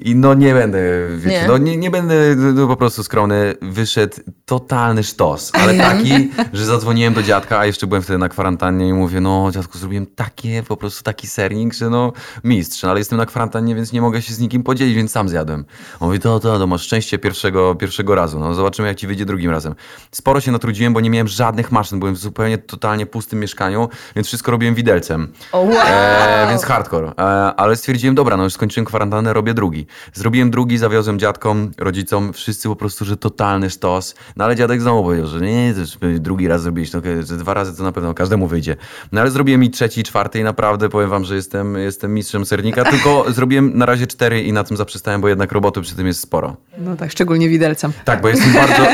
I no nie będę, wiecie, nie. no nie, nie będę no, po prostu skromny. Wyszedł totalny sztos, ale taki, że zadzwoniłem do dziadka, a jeszcze byłem wtedy na kwarantannie i mówię, no dziadku, zrobiłem takie, po prostu taki sernik, że no mistrz, no, ale jestem na kwarantannie, więc nie mogę się z nikim podzielić, więc sam zjadłem. On mówi, to, to, to masz szczęście pierwszego, pierwszego razu, no zobaczymy jak ci wyjdzie drugim razem. Sporo się natrudziłem, bo nie miałem żadnych maszyn, byłem w zupełnie totalnie pustym mieszkaniu, więc wszystko robiłem widelcem. Oh, wow. e, więc hardcore. E, ale stwierdziłem, dobra, no już skończyłem kwarantannę, robię drugi. Zrobiłem drugi, zawiozłem dziadkom, rodzicom, wszyscy po prostu, że totalny sztos. No ale dziadek znowu powiedział, że nie, drugi raz zrobić, no, że dwa razy to na pewno każdemu wyjdzie. No ale zrobiłem i trzeci, i czwarty i naprawdę powiem wam, że jestem, jestem mistrzem sernika, tylko zrobiłem na razie cztery i na tym zaprzestałem, bo jednak roboty przy tym jest sporo. No tak, szczególnie widelcem. Tak, bo jestem bardzo...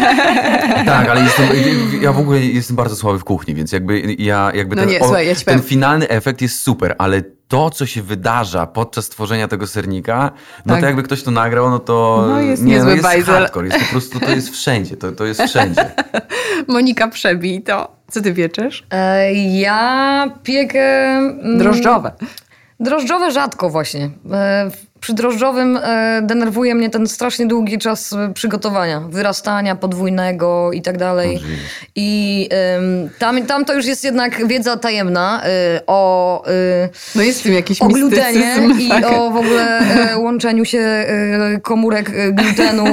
tak, ale jestem, ja w ogóle jestem bardzo słaby w kuchni, więc jakby ja... Jakby no ten, nie, o, słuchaj, ja ten finalny efekt jest super, ale to, co się wydarza podczas tworzenia tego sernika, no tak. to jakby ktoś to nagrał, no to no jest nie, niezły no jest bajzel. hardcore, jest po prostu, to jest wszędzie, to, to jest wszędzie. Monika, przebij to. Co ty wieczesz? E, ja piekę... Mm, Drożdżowe. Drożdżowe rzadko właśnie. E, przy drożdżowym e, denerwuje mnie ten strasznie długi czas e, przygotowania, wyrastania podwójnego i tak dalej. I tam, tam to już jest jednak wiedza tajemna e, o, no jest tym jakiś o glutenie i tak. o w ogóle łączeniu się komórek glutenu.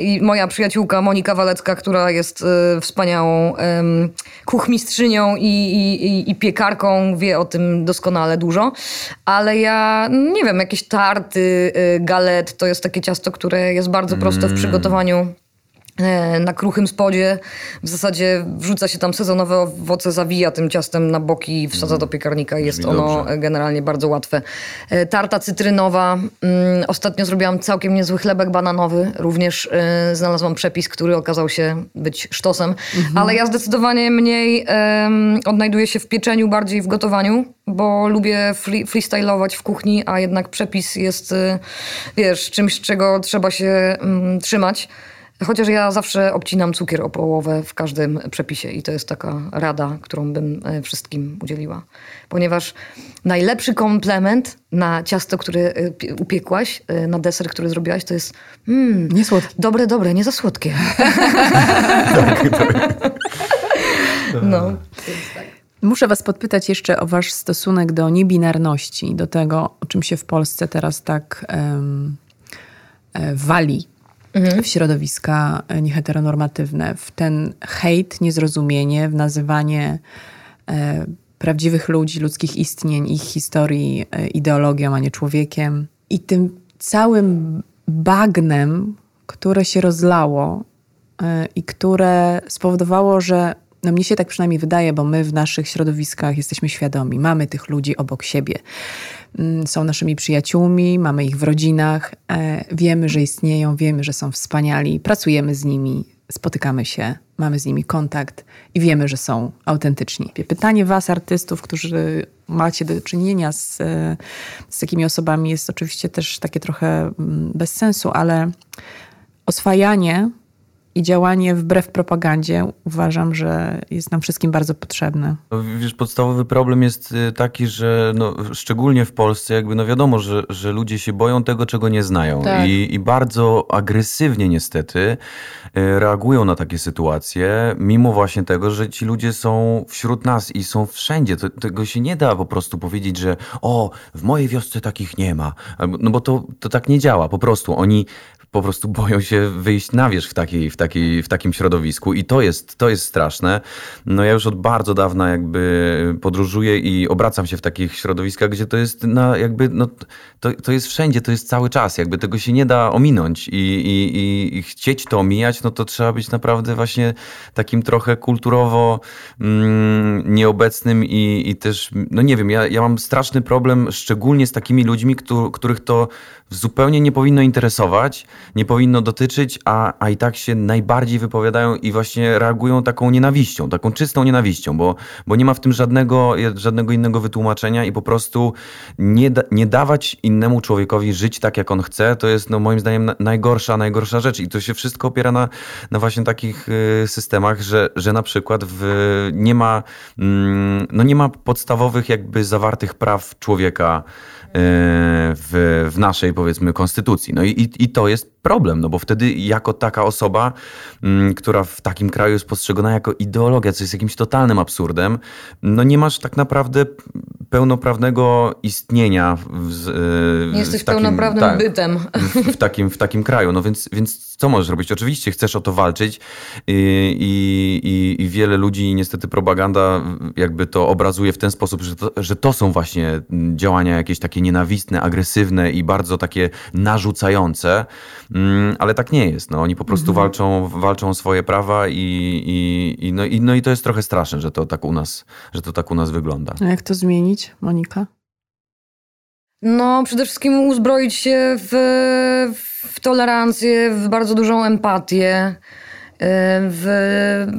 I moja przyjaciółka Monika Walecka, która jest wspaniałą kuchmistrzynią i, i, i piekarką, wie o tym doskonale dużo. Ale ja nie wiem, jakieś tar tarty, y, galet to jest takie ciasto, które jest bardzo proste w mm. przygotowaniu e, na kruchym spodzie. W zasadzie wrzuca się tam sezonowe owoce, zawija tym ciastem na boki i wsadza do piekarnika i jest ono dobrze. generalnie bardzo łatwe. E, tarta cytrynowa. Mm, ostatnio zrobiłam całkiem niezły chlebek bananowy. Również e, znalazłam przepis, który okazał się być sztosem. Mhm. Ale ja zdecydowanie mniej um, odnajduję się w pieczeniu, bardziej w gotowaniu bo lubię free, freestylować w kuchni, a jednak przepis jest, wiesz, czymś, czego trzeba się um, trzymać. Chociaż ja zawsze obcinam cukier o połowę w każdym przepisie i to jest taka rada, którą bym e, wszystkim udzieliła. Ponieważ najlepszy komplement na ciasto, które e, upiekłaś, e, na deser, który zrobiłaś, to jest mm, nie słodkie. dobre, dobre, nie za słodkie. no, więc tak. Muszę Was podpytać jeszcze o Wasz stosunek do niebinarności, do tego, o czym się w Polsce teraz tak um, wali mhm. w środowiska e, nieheteronormatywne, w ten hejt, niezrozumienie, w nazywanie e, prawdziwych ludzi, ludzkich istnień, ich historii e, ideologią, a nie człowiekiem. I tym całym bagnem, które się rozlało e, i które spowodowało, że no mnie się tak przynajmniej wydaje, bo my w naszych środowiskach jesteśmy świadomi, mamy tych ludzi obok siebie. Mm, są naszymi przyjaciółmi, mamy ich w rodzinach, e, wiemy, że istnieją, wiemy, że są wspaniali, pracujemy z nimi, spotykamy się, mamy z nimi kontakt i wiemy, że są autentyczni. Pytanie Was, artystów, którzy macie do czynienia z, e, z takimi osobami, jest oczywiście też takie trochę mm, bez sensu, ale oswajanie i działanie wbrew propagandzie uważam, że jest nam wszystkim bardzo potrzebne. No, wiesz, podstawowy problem jest y, taki, że no, szczególnie w Polsce jakby no wiadomo, że, że ludzie się boją tego, czego nie znają tak. I, i bardzo agresywnie niestety y, reagują na takie sytuacje, mimo właśnie tego, że ci ludzie są wśród nas i są wszędzie. To, tego się nie da po prostu powiedzieć, że o, w mojej wiosce takich nie ma. No bo to, to tak nie działa. Po prostu oni po prostu boją się wyjść na wierzch w, takiej, w, takiej, w takim środowisku. I to jest, to jest straszne. No ja już od bardzo dawna jakby podróżuję i obracam się w takich środowiskach, gdzie to jest na jakby, no, to, to jest wszędzie, to jest cały czas, jakby tego się nie da ominąć. I, i, i chcieć to omijać, no to trzeba być naprawdę właśnie takim trochę kulturowo mm, nieobecnym i, i też, no nie wiem, ja, ja mam straszny problem szczególnie z takimi ludźmi, których to zupełnie nie powinno interesować, nie powinno dotyczyć, a, a i tak się najbardziej wypowiadają i właśnie reagują taką nienawiścią, taką czystą nienawiścią, bo, bo nie ma w tym żadnego, żadnego innego wytłumaczenia i po prostu nie, da, nie dawać innemu człowiekowi żyć tak, jak on chce, to jest no, moim zdaniem najgorsza, najgorsza rzecz. I to się wszystko opiera na, na właśnie takich y, systemach, że, że na przykład w, nie, ma, mm, no nie ma podstawowych jakby zawartych praw człowieka w, w naszej, powiedzmy, konstytucji. No i, i to jest problem, no bo wtedy jako taka osoba, mm, która w takim kraju jest postrzegana jako ideologia, co jest jakimś totalnym absurdem, no nie masz tak naprawdę pełnoprawnego istnienia. W, nie jesteś takim, pełnoprawnym tak, bytem. W, w, takim, w takim kraju, no więc, więc co możesz robić? Oczywiście chcesz o to walczyć i, i, i wiele ludzi, niestety propaganda jakby to obrazuje w ten sposób, że to, że to są właśnie działania jakieś takie nienawistne, agresywne i bardzo takie narzucające, mm, ale tak nie jest. No, oni po prostu mhm. walczą, walczą o swoje prawa i, i, i, no, i, no i to jest trochę straszne, że to tak u nas, że to tak u nas wygląda. A jak to zmienić, Monika? No, przede wszystkim uzbroić się w, w tolerancję, w bardzo dużą empatię. W,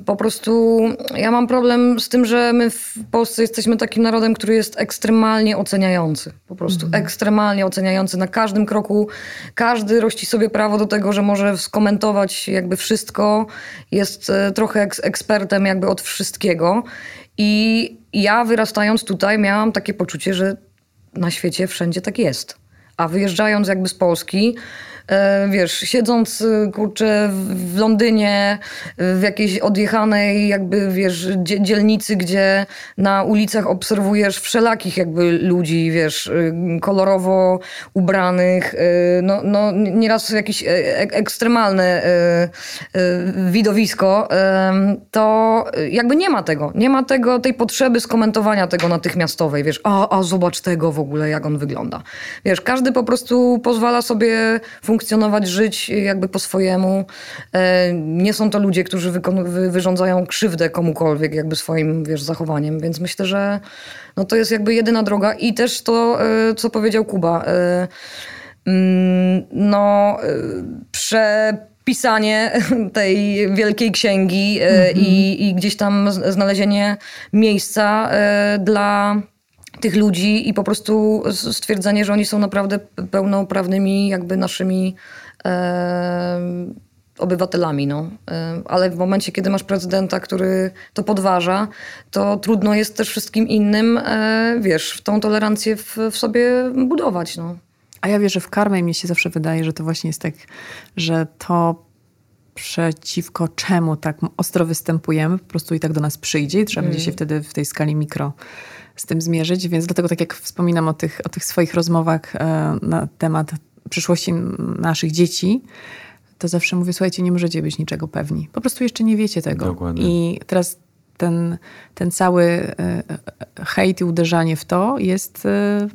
po prostu ja mam problem z tym, że my w Polsce jesteśmy takim narodem, który jest ekstremalnie oceniający. Po prostu mhm. ekstremalnie oceniający na każdym kroku. Każdy rości sobie prawo do tego, że może skomentować jakby wszystko. Jest e, trochę ekspertem jakby od wszystkiego. I ja wyrastając tutaj miałam takie poczucie, że na świecie wszędzie tak jest. A wyjeżdżając jakby z Polski, wiesz, siedząc e, kurczę w Londynie, w jakiejś odjechanej jakby, wiesz, dzielnicy, gdzie na ulicach obserwujesz wszelakich jakby ludzi, wiesz, e, kolorowo ubranych, no, no nieraz jakieś ekstremalne widowisko, to jakby nie ma tego. Nie ma tego, tej potrzeby skomentowania tego natychmiastowej, wiesz, a, a zobacz tego w ogóle, jak on wygląda. Wiesz, każdy po prostu pozwala sobie funkcjonować, żyć jakby po swojemu. E, nie są to ludzie, którzy wy wyrządzają krzywdę komukolwiek jakby swoim, wiesz, zachowaniem, więc myślę, że no to jest jakby jedyna droga i też to, e, co powiedział Kuba. E, mm, no, przepisanie tej wielkiej księgi mm -hmm. i, i, gdzieś tam znalezienie miejsca dla tych ludzi i po prostu stwierdzenie, że oni są naprawdę pełnoprawnymi jakby naszymi e, obywatelami. No. E, ale w momencie, kiedy masz prezydenta, który to podważa, to trudno jest też wszystkim innym, e, wiesz, tą tolerancję w, w sobie budować. No. A ja wierzę w karmę i mi się zawsze wydaje, że to właśnie jest tak, że to przeciwko czemu tak ostro występujemy, po prostu i tak do nas przyjdzie i trzeba mm. będzie się wtedy w tej skali mikro z tym zmierzyć, więc dlatego tak jak wspominam o tych, o tych swoich rozmowach e, na temat przyszłości naszych dzieci, to zawsze mówię, słuchajcie, nie możecie być niczego pewni. Po prostu jeszcze nie wiecie tego. Dokładnie. I teraz ten, ten cały e, hejt i uderzanie w to jest, e,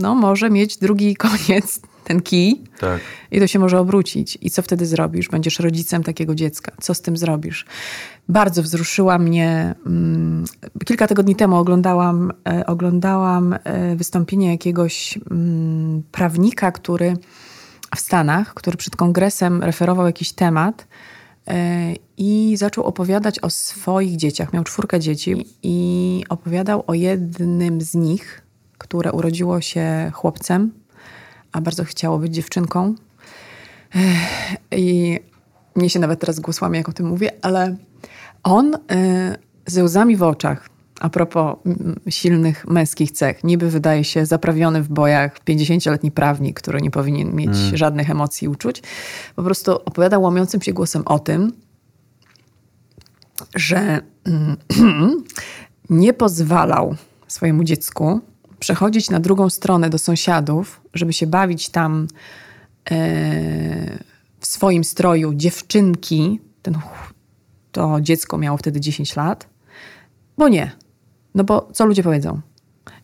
no może mieć drugi koniec ten kij tak. i to się może obrócić. I co wtedy zrobisz? Będziesz rodzicem takiego dziecka. Co z tym zrobisz? Bardzo wzruszyła mnie. Mm, kilka tygodni temu oglądałam, e, oglądałam e, wystąpienie jakiegoś mm, prawnika, który w Stanach, który przed kongresem referował jakiś temat e, i zaczął opowiadać o swoich dzieciach. Miał czwórkę dzieci i opowiadał o jednym z nich, które urodziło się chłopcem, a bardzo chciało być dziewczynką. I mnie się nawet teraz głos łamie, jak o tym mówię, ale on y, ze łzami w oczach, a propos silnych męskich cech, niby wydaje się zaprawiony w bojach 50-letni prawnik, który nie powinien mieć mm. żadnych emocji i uczuć, po prostu opowiada łamiącym się głosem o tym, że nie pozwalał swojemu dziecku przechodzić na drugą stronę do sąsiadów, żeby się bawić tam e, w swoim stroju dziewczynki, ten, to dziecko miało wtedy 10 lat, bo nie. No bo co ludzie powiedzą?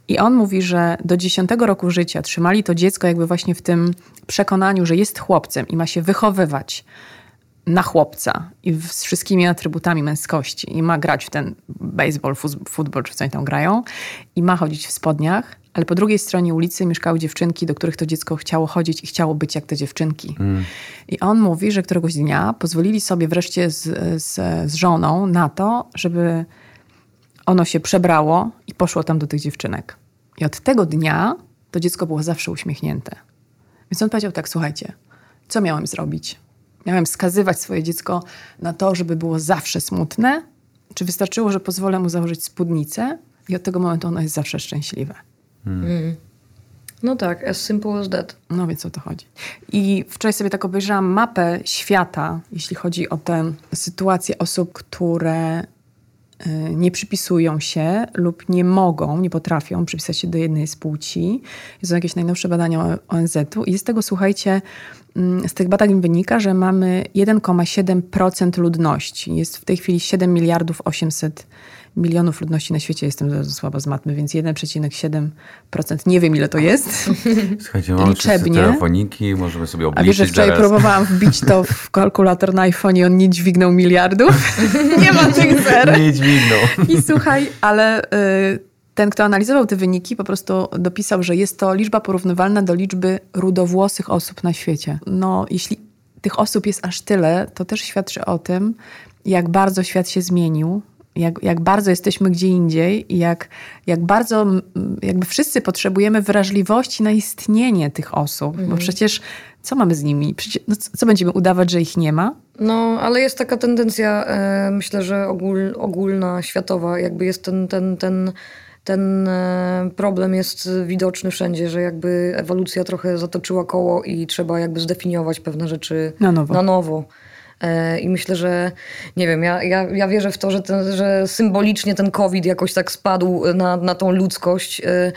I on mówi, że do 10 roku życia trzymali to dziecko jakby właśnie w tym przekonaniu, że jest chłopcem i ma się wychowywać na chłopca i z wszystkimi atrybutami męskości i ma grać w ten baseball, futbol, czy w co oni tam grają i ma chodzić w spodniach, ale po drugiej stronie ulicy mieszkały dziewczynki, do których to dziecko chciało chodzić i chciało być jak te dziewczynki. Mm. I on mówi, że któregoś dnia pozwolili sobie wreszcie z, z, z żoną na to, żeby ono się przebrało i poszło tam do tych dziewczynek. I od tego dnia to dziecko było zawsze uśmiechnięte. Więc on powiedział tak, słuchajcie, co miałem zrobić? Miałem skazywać swoje dziecko na to, żeby było zawsze smutne? Czy wystarczyło, że pozwolę mu założyć spódnicę i od tego momentu ono jest zawsze szczęśliwe? Hmm. Mm. No tak, as simple as that. No więc o to chodzi. I wczoraj sobie tak obejrzałam mapę świata, jeśli chodzi o tę sytuację osób, które nie przypisują się lub nie mogą, nie potrafią przypisać się do jednej z płci. Są jakieś najnowsze badania ONZ-u i z tego, słuchajcie, mm, z tych badań wynika, że mamy 1,7% ludności. Jest w tej chwili 7 miliardów 800 milionów ludności na świecie, jestem słaba z matmy, więc 1,7%, nie wiem ile to jest. Słuchajcie, mamy Liczebnie. telefoniki, możemy sobie obliczyć A wiesz, że wczoraj zaraz. próbowałam wbić to w kalkulator na iPhone i on nie dźwignął miliardów. nie ma tych zer. Nie dźwignął. I słuchaj, ale y, ten, kto analizował te wyniki, po prostu dopisał, że jest to liczba porównywalna do liczby rudowłosych osób na świecie. No, jeśli tych osób jest aż tyle, to też świadczy o tym, jak bardzo świat się zmienił, jak, jak bardzo jesteśmy gdzie indziej i jak, jak bardzo jakby wszyscy potrzebujemy wrażliwości na istnienie tych osób, mhm. bo przecież co mamy z nimi? Przecież, no co, będziemy udawać, że ich nie ma? No, ale jest taka tendencja, e, myślę, że ogól, ogólna, światowa, jakby jest ten, ten, ten ten e, problem jest widoczny wszędzie, że jakby ewolucja trochę zatoczyła koło i trzeba jakby zdefiniować pewne rzeczy na nowo. Na nowo. E, I myślę, że nie wiem, ja, ja, ja wierzę w to, że, ten, że symbolicznie ten COVID jakoś tak spadł na, na tą ludzkość e,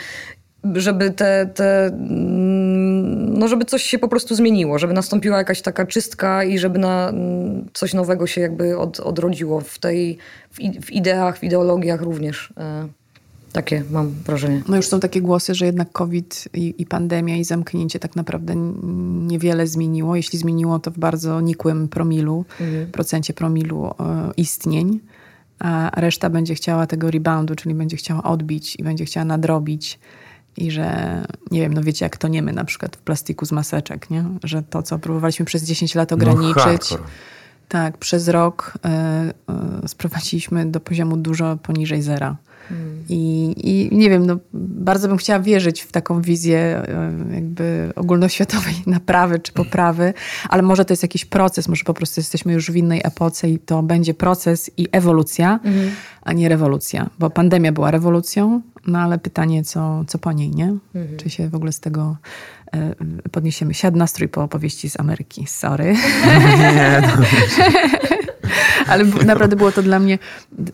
żeby te, te, mm, no żeby coś się po prostu zmieniło, żeby nastąpiła jakaś taka czystka i żeby na mm, coś nowego się jakby od, odrodziło w tej, w, w ideach, w ideologiach również. Takie mam wrażenie. No już są takie głosy, że jednak COVID i, i, pandemia i zamknięcie tak naprawdę niewiele zmieniło. Jeśli zmieniło, to w bardzo nikłym promilu, mhm. procencie promilu e, istnień. A reszta będzie chciała tego reboundu, czyli będzie chciała odbić i będzie chciała nadrobić i że, nie wiem, no wiecie, jak to nie my na przykład w plastiku z maseczek, nie? Że to, co próbowaliśmy przez 10 lat no, ograniczyć, no, tak, przez rok y, y, sprowadziliśmy do poziomu dużo poniżej zera. I, I, nie wiem, no, bardzo bym chciała wierzyć w taką wizję e, jakby ogólnoświatowej naprawy czy poprawy, ale może to jest jakiś proces, może po prostu jesteśmy już w innej epoce i to będzie proces i ewolucja, mhm. a nie rewolucja. Bo pandemia była rewolucją, no ale pytanie, co, co po niej, nie? Mhm. Czy się w ogóle z tego podniesiemy? Siadł nastrój po opowieści z Ameryki, sorry. Nie, no. Ale naprawdę było to dla mnie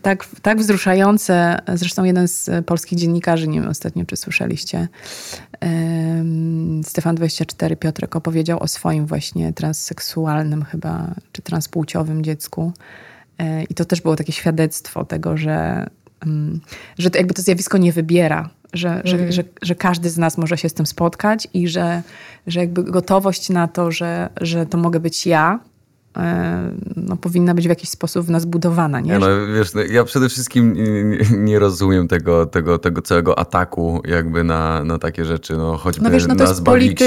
tak, tak wzruszające. Zresztą jeden z polskich dziennikarzy, nie wiem ostatnio czy słyszeliście, Stefan24 Piotrek opowiedział o swoim właśnie transseksualnym chyba, czy transpłciowym dziecku. E, I to też było takie świadectwo tego, że, że to jakby to zjawisko nie wybiera, że, mm. że, mhm. że, że, każdy z nas może się z tym spotkać i że, że jakby gotowość na to, że, że to mogę być ja, no, powinna być w jakiś sposób w nas budowana. Nie? no, wiesz, no, ja przede wszystkim nie, rozumiem tego, tego, tego całego ataku jakby na, na takie rzeczy. No, choćby no, wiesz, no, na Zbaliksie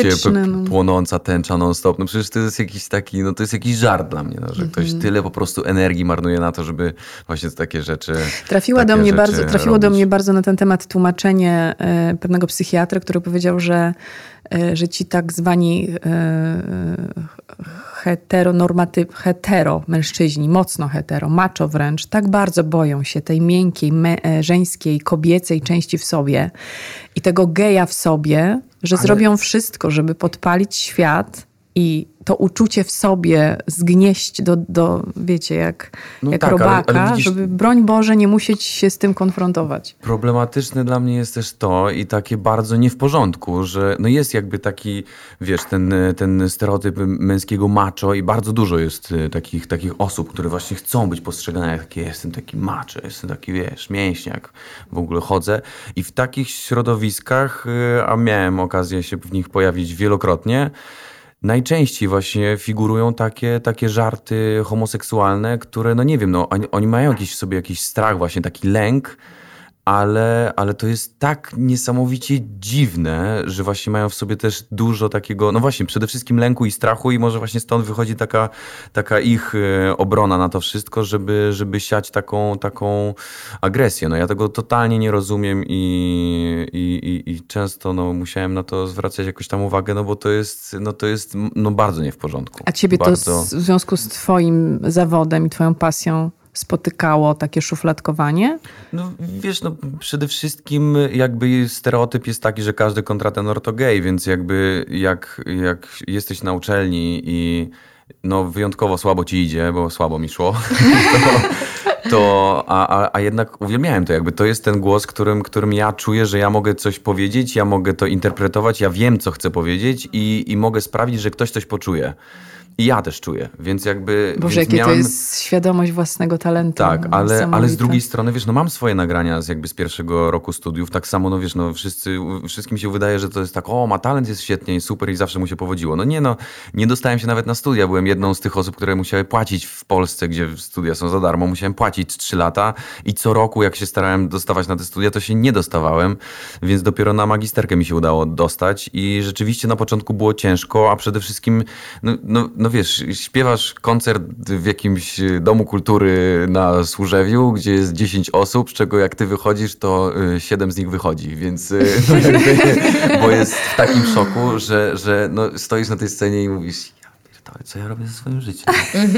no. płonąca tęcza non-stop. No przecież to jest jakiś taki, no to jest jakiś żart dla mnie, no, że ktoś -hmm. tyle po prostu energii marnuje na to, żeby właśnie takie rzeczy Trafiła takie do mnie bardzo, Trafiło robić. do mnie bardzo na ten temat tłumaczenie e, pewnego psychiatry, który powiedział, że E, że ci tak zwani e, heteronormatyw, hetero mężczyźni, mocno hetero, macho wręcz, tak bardzo boją się tej miękkiej, me, e, żeńskiej, kobiecej części w sobie i tego geja w sobie, że Ale... zrobią wszystko, żeby podpalić świat i to uczucie w sobie zgnieść do, do wiecie, jak, no jak tak, robaka, ale, ale widzisz, żeby broń Boże nie musieć się z tym konfrontować. Problematyczne dla mnie jest też to i takie bardzo nie w porządku, że no jest jakby taki, wiesz, ten, ten stereotyp męskiego macho i bardzo dużo jest y, takich, takich osób, które właśnie chcą być postrzegane jak takie, jestem taki macho, jestem taki, wiesz, mięśniak, w ogóle chodzę i w takich środowiskach, y, a miałem okazję się w nich pojawić wielokrotnie, najczęściej właśnie figurują takie, takie żarty homoseksualne, które, no nie wiem, no oni, oni mają jakiś w sobie jakiś strach, właśnie taki lęk, ale, ale to jest tak niesamowicie dziwne, że właśnie mają w sobie też dużo takiego, no właśnie, przede wszystkim lęku i strachu i może właśnie stąd wychodzi taka, taka ich e, obrona na to wszystko, żeby, żeby siać taką, taką agresję. No ja tego totalnie nie rozumiem i, i, i, i często no, musiałem na to zwracać jakoś tam uwagę, no bo to jest, no, to jest no, bardzo nie w porządku. A ciebie bardzo... to w związku z twoim zawodem i twoją pasją spotykało takie szufladkowanie? No wiesz, no przede wszystkim jakby stereotyp jest taki, że każdy kontratenor to gej, więc jakby jak, jak jesteś na uczelni i no wyjątkowo słabo ci idzie, bo słabo mi szło, to, to a, a, a jednak uwielbiałem to, jakby to jest ten głos, którym, którym ja czuję, że ja mogę coś powiedzieć, ja mogę to interpretować, ja wiem, co chcę powiedzieć i, i mogę sprawić, że ktoś coś poczuje. I ja też czuję, więc jakby... Boże, więc jakie miałem... to jest świadomość własnego talentu. Tak, ale, ale z drugiej strony, wiesz, no mam swoje nagrania z jakby z pierwszego roku studiów, tak samo, no wiesz, no wszyscy, wszystkim się wydaje, że to jest tak, o, ma talent, jest świetnie i super i zawsze mu się powodziło. No nie, no, nie dostałem się nawet na studia, byłem jedną z tych osób, które musiały płacić w Polsce, gdzie studia są za darmo, musiałem płacić trzy lata. I co roku, jak się starałem dostawać na te studia, to się nie dostawałem, więc dopiero na magisterkę mi się udało dostać. I rzeczywiście na początku było ciężko, a przede wszystkim, no, no, no wiesz, śpiewasz koncert w jakimś domu kultury na Służewiu, gdzie jest 10 osób, z czego jak ty wychodzisz, to 7 y, z nich wychodzi, więc no bo jest w takim szoku, że, że no, stoisz na tej scenie i mówisz, co ja robię ze swoim życiem?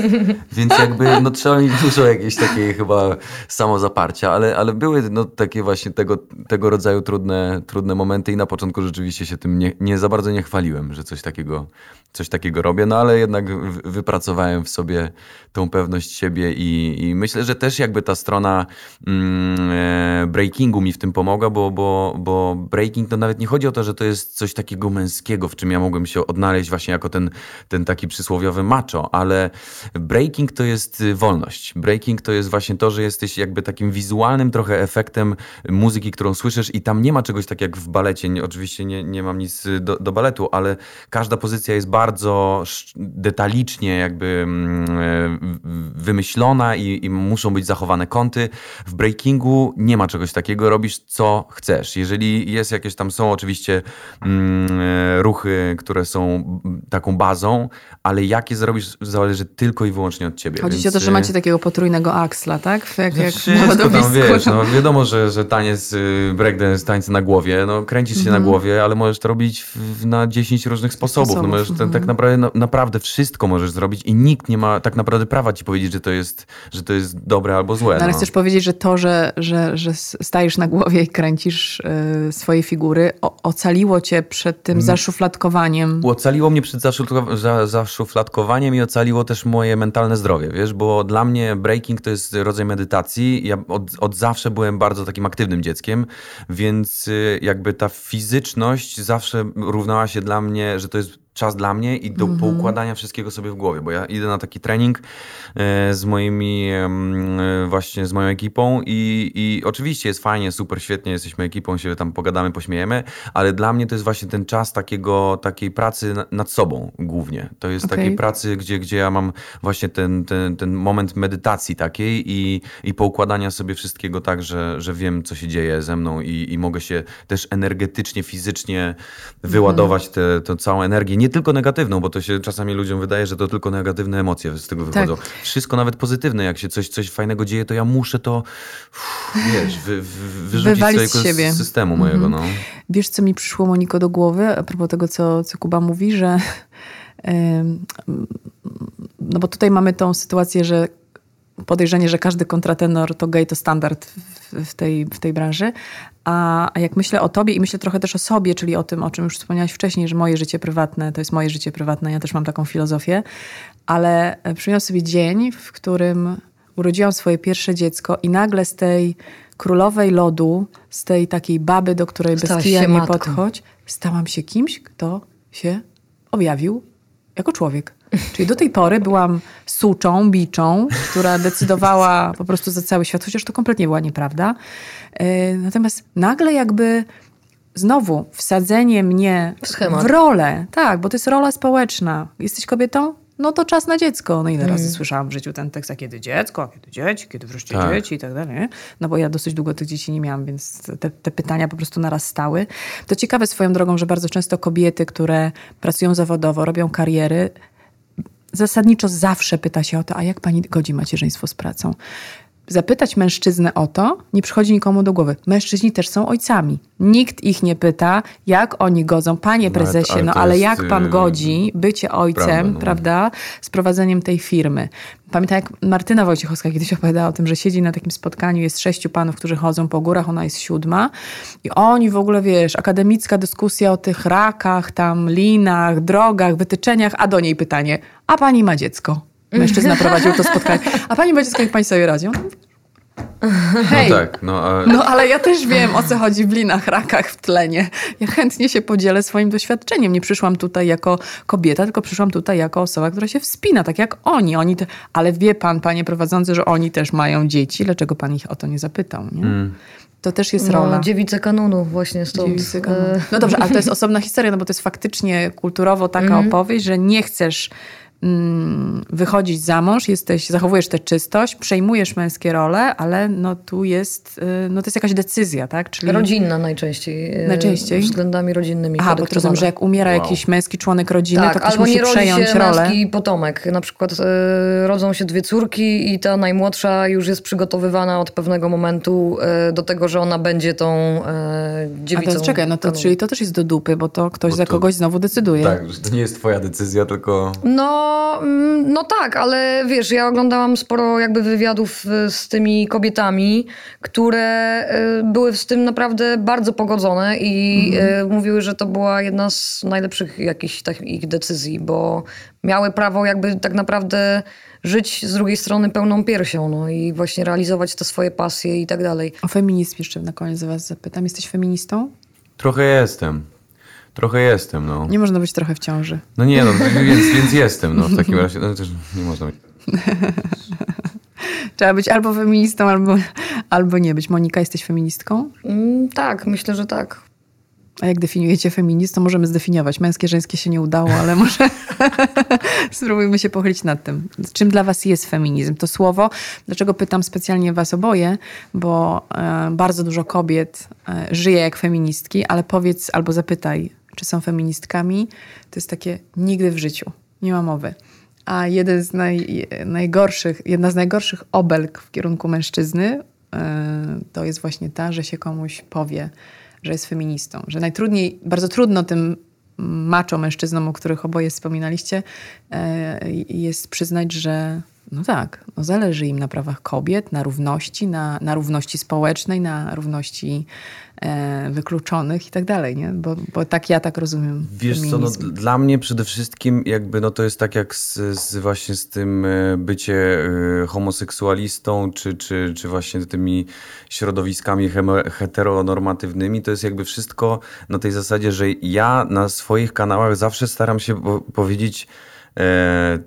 Więc jakby no, trzeba mieć dużo jakiejś takiej chyba samozaparcia, ale, ale były no, takie właśnie tego, tego rodzaju trudne, trudne momenty i na początku rzeczywiście się tym nie, nie za bardzo nie chwaliłem, że coś takiego, coś takiego robię, no ale jednak wypracowałem w sobie tą pewność siebie i, i myślę, że też jakby ta strona mm, e, breakingu mi w tym pomogła, bo, bo, bo breaking to nawet nie chodzi o to, że to jest coś takiego męskiego, w czym ja mogłem się odnaleźć właśnie jako ten, ten taki przysłowiowy macho, ale breaking to jest y, wolność. Breaking to jest właśnie to, że jesteś jakby takim wizualnym trochę efektem muzyki, którą słyszysz i tam nie ma czegoś tak jak w balecie. Oczywiście nie, nie mam nic do, do baletu, ale każda pozycja jest bardzo detalicznie jakby mm, e, wymyślona i, i muszą być zachowane kąty. W breakingu nie ma czegoś takiego, robisz co chcesz. Jeżeli jest jakieś tam, są oczywiście mm, ruchy, które są taką bazą, ale jakie zrobisz zależy tylko i wyłącznie od ciebie. Chodzi więc... o to, że macie y, takiego potrójnego aksla, tak? Jak, jak Wszystko tam, wiesz, no, wiadomo, że, że taniec, y, breakdance, tańce na głowie, no kręcisz się mm na mhm. głowie, ale możesz to robić w, na 10 różnych sposobów. sposobów. No, możesz mm -hmm. tak naprawdę, no, naprawdę wszystko możesz zrobić i nikt nie ma tak naprawdę prawa ci powiedzieć, że to jest, że to jest dobre albo złe. No, ale no. chcesz powiedzieć, że to, że, że, że stajesz na głowie i kręcisz y, swoje figury, o, ocaliło cię przed tym mm. zaszufladkowaniem? Ocaliło mnie przed zaszufladkowaniem i ocaliło też moje mentalne zdrowie, wiesz, bo dla mnie breaking to jest rodzaj medytacji. Ja od, od zawsze byłem bardzo takim aktywnym dzieckiem, więc y, jakby ta fizyczność zawsze równała się dla mnie, że to jest czas dla mnie i do mm -hmm. poukładania wszystkiego sobie w głowie, bo ja idę na taki trening e, z moimi e, właśnie z moją ekipą i, i oczywiście jest fajnie, super, świetnie, jesteśmy ekipą, się tam pogadamy, pośmiejemy, ale dla mnie to jest właśnie ten czas takiego, takiej pracy nad sobą głównie. To jest okay. takiej pracy, gdzie, gdzie ja mam właśnie ten, ten, ten moment medytacji takiej i, i poukładania sobie wszystkiego tak, że, że wiem, co się dzieje ze mną i, i mogę się też energetycznie, fizycznie wyładować tę całą energię nie tylko negatywną, bo to się czasami ludziom wydaje, że to tylko negatywne emocje z tego wychodzą. Tak. Wszystko nawet pozytywne, jak się coś, coś fajnego dzieje, to ja muszę to uff, wiesz, wy, wy, wyrzucić Wywalić z siebie. systemu mojego. Mhm. No. Wiesz, co mi przyszło Moniko do głowy, a propos tego, co, co Kuba mówi, że no bo tutaj mamy tą sytuację, że podejrzenie, że każdy kontratenor to gay to standard w, tej, w tej branży. A, a jak myślę o tobie i myślę trochę też o sobie, czyli o tym, o czym już wspomniałaś wcześniej, że moje życie prywatne to jest moje życie prywatne, ja też mam taką filozofię, ale e, przypomniałam sobie dzień, w którym urodziłam swoje pierwsze dziecko i nagle z tej królowej lodu, z tej takiej baby, do której bez kija nie matką. podchodź, stałam się kimś, kto się objawił jako człowiek. Czyli do tej pory byłam suczą, biczą, która decydowała po prostu za cały świat, chociaż to kompletnie była nieprawda. E, natomiast nagle jakby znowu wsadzenie mnie w rolę, tak, bo to jest rola społeczna. Jesteś kobietą? No to czas na dziecko. No ile razy mm. słyszałam w życiu ten tekst, a kiedy dziecko, a kiedy dzieci, kiedy wreszcie tak. dzieci i tak dalej. No bo ja dosyć długo tych dzieci nie miałam, więc te, te pytania po prostu narastały. To ciekawe swoją drogą, że bardzo często kobiety, które pracują zawodowo, robią kariery, zasadniczo zawsze pyta się o to, a jak pani godzi macierzyństwo z pracą? Zapytać mężczyznę o to nie przychodzi nikomu do głowy. Mężczyźni też są ojcami. Nikt ich nie pyta, jak oni godzą. Panie prezesie, no ale jak pan y, godzi bycie ojcem, prawda, no. prawda, z prowadzeniem tej firmy? Pamiętam, jak Martyna Wojciechowska kiedyś opowiadała o tym, że siedzi na takim spotkaniu, jest sześciu panów, którzy chodzą po górach, ona jest siódma i oni w ogóle, wiesz, akademicka dyskusja o tych rakach, tam linach, drogach, wytyczeniach, a do niej pytanie, a pani ma dziecko? Mężczyzna prowadził to spotkanie. A pani ma dziecko, jak pani sobie radzi? Hej. No tak, no, a... no ale ja też wiem, o co chodzi w linach, rakach, w tlenie. Ja chętnie się podzielę swoim doświadczeniem. Nie przyszłam tutaj jako kobieta, tylko przyszłam tutaj jako osoba, która się wspina, tak jak oni. oni te... Ale wie pan, panie prowadzący, że oni też mają dzieci. Dlaczego pan ich o to nie zapytał? Nie? Mm. To też jest rola. No, dziewice kanonu właśnie stąd. Dziewice kanonu. No dobrze, ale to jest osobna historia, no bo to jest faktycznie kulturowo taka mm. opowieść, że nie chcesz wychodzić za mąż, jesteś, zachowujesz tę czystość, przejmujesz męskie role, ale no tu jest, y, no to jest jakaś decyzja, tak? Czyli... Rodzinna najczęściej. Y, najczęściej? Względami rodzinnymi. Aha, bo rozumiem, że jak umiera wow. jakiś męski członek rodziny, tak, to ktoś albo musi nie przejąć się rolę. męski potomek. Na przykład y, rodzą się dwie córki i ta najmłodsza już jest przygotowywana od pewnego momentu y, do tego, że ona będzie tą y, dziewicą. A to czekaj, no to, czyli to też jest do dupy, bo to ktoś bo za to, kogoś znowu decyduje. Tak, że to nie jest twoja decyzja, tylko... No No, mm, no tak, ale wiesz, ja oglądałam sporo jakby wywiadów y, z tymi kobietami, które y, były z tym naprawdę bardzo pogodzone i mhm. mówiły, że to była jedna z najlepszych jakichś ich decyzji, bo miały prawo jakby tak naprawdę żyć z drugiej strony pełną piersią no, i właśnie realizować te swoje pasje i tak dalej. O feminizm jeszcze na koniec was zapytam. Jesteś feministą? Trochę jestem. Trochę jestem, no. Nie można być trochę w ciąży. No nie, no, więc, więc jestem, no w takim razie. No, też nie można być. Trzeba być albo feministą, albo, albo nie być. Monika, jesteś feministką? Mm, tak, myślę, że tak. A jak definiujecie feminizm, to możemy zdefiniować. Męskie, żeńskie się nie udało, ale może spróbujmy się pochylić nad tym. Czym dla was jest feminizm? To słowo, dlaczego pytam specjalnie was oboje, bo e, bardzo dużo kobiet e, żyje jak feministki, ale powiedz albo zapytaj, czy są feministkami. To jest takie nigdy w życiu. Nie ma mowy. A jeden z naj, najgorszych, jedna z najgorszych obelg w kierunku mężczyzny e, to jest właśnie ta, że się komuś powie, że jest feministą. Że najtrudniej, bardzo trudno tym macho mężczyznom, o których oboje wspominaliście, e, jest przyznać, że no tak, no zależy im na prawach kobiet, na równości, na, na równości społecznej, na równości e, wykluczonych i tak dalej, nie? Bo, bo tak ja tak rozumiem Wiesz feminizm. co, no, dla mnie przede wszystkim jakby no to jest tak jak z, z właśnie z tym e, bycie e, homoseksualistą, czy, czy, czy właśnie tymi środowiskami heteronormatywnymi, to jest jakby wszystko na tej zasadzie, że ja na swoich kanałach zawsze staram się powiedzieć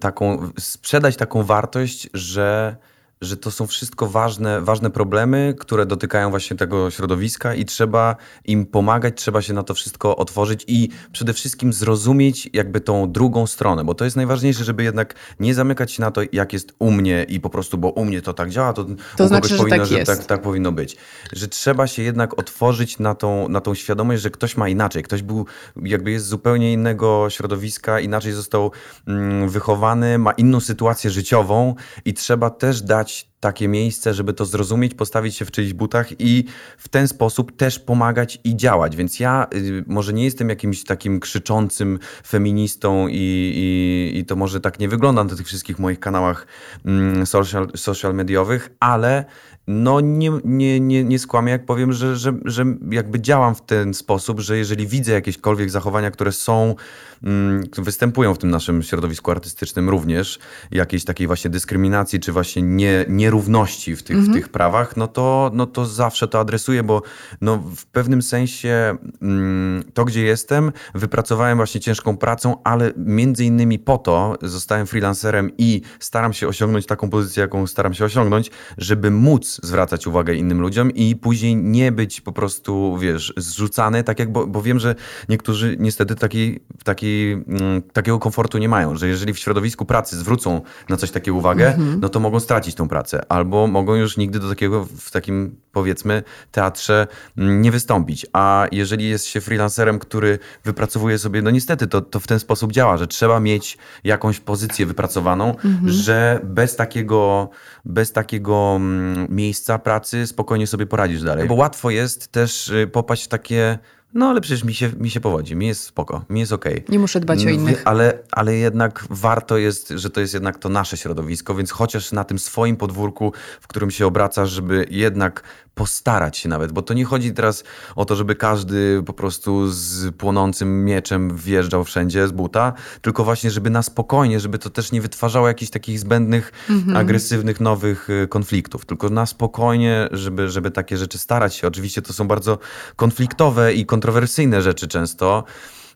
taką, sprzedać taką wartość, że że to są wszystko ważne, ważne problemy, które dotykają właśnie tego środowiska i trzeba im pomagać, trzeba się na to wszystko otworzyć i przede wszystkim zrozumieć jakby tą drugą stronę, bo to jest najważniejsze, żeby jednak nie zamykać się na to, jak jest u mnie i po prostu, bo u mnie to tak działa, to, to znaczy, powinno, tak że tak, tak, powinno być. Że trzeba się jednak otworzyć na tą, na tą świadomość, że ktoś ma inaczej, ktoś był, jakby jest z zupełnie innego środowiska, inaczej został mm, wychowany, ma inną sytuację życiową i trzeba też dać takie miejsce, żeby to zrozumieć, postawić się w czyichś butach i w ten sposób też pomagać i działać. Więc ja y, może nie jestem jakimś takim krzyczącym feministą i, i, i to może tak nie wygląda na tych wszystkich moich kanałach mm, social, social mediowych, ale no nie, nie, nie, nie skłamię, jak powiem, że, że, że jakby działam w ten sposób, że jeżeli widzę jakiekolwiek zachowania, które są, mm, występują w tym naszym środowisku artystycznym również, jakiejś takiej właśnie dyskryminacji, czy właśnie nie, nierówności w tych, mhm. w tych prawach, no to, no to zawsze to adresuję, bo no w pewnym sensie mm, to, gdzie jestem, wypracowałem właśnie ciężką pracą, ale między innymi po to zostałem freelancerem i staram się osiągnąć taką pozycję, jaką staram się osiągnąć, żeby móc zwracać uwagę innym ludziom i później nie być po prostu, wiesz, zrzucany, tak jak, bo, bo wiem, że niektórzy niestety taki, taki, mm, takiego komfortu nie mają, że jeżeli w środowisku pracy zwrócą na coś takiego uwagę, mhm. no to mogą stracić tą pracę, albo mogą już nigdy do takiego, w takim powiedzmy teatrze mm, nie wystąpić, a jeżeli jest się freelancerem, który wypracowuje sobie, no niestety to, to w ten sposób działa, że trzeba mieć jakąś pozycję wypracowaną, mhm. że bez takiego, bez takiego miejsca mm, miejsca pracy spokojnie sobie poradzisz dalej. Bo łatwo jest też y, popaść w takie no ale przecież mi się, mi się powodzi, mi jest spoko, mi jest okej. Okay. Nie muszę dbać o innych. Ale, ale jednak warto jest, że to jest jednak to nasze środowisko, więc chociaż na tym swoim podwórku, w którym się obracasz, żeby jednak postarać się nawet, bo to nie chodzi teraz o to, żeby każdy po prostu z płonącym mieczem wjeżdżał wszędzie z buta, tylko właśnie, żeby na spokojnie, żeby to też nie wytwarzało jakichś takich zbędnych, mhm. agresywnych, nowych y, konfliktów, tylko na spokojnie, żeby, żeby takie rzeczy starać się. Oczywiście to są bardzo konfliktowe i kontrowersyjne rzeczy często,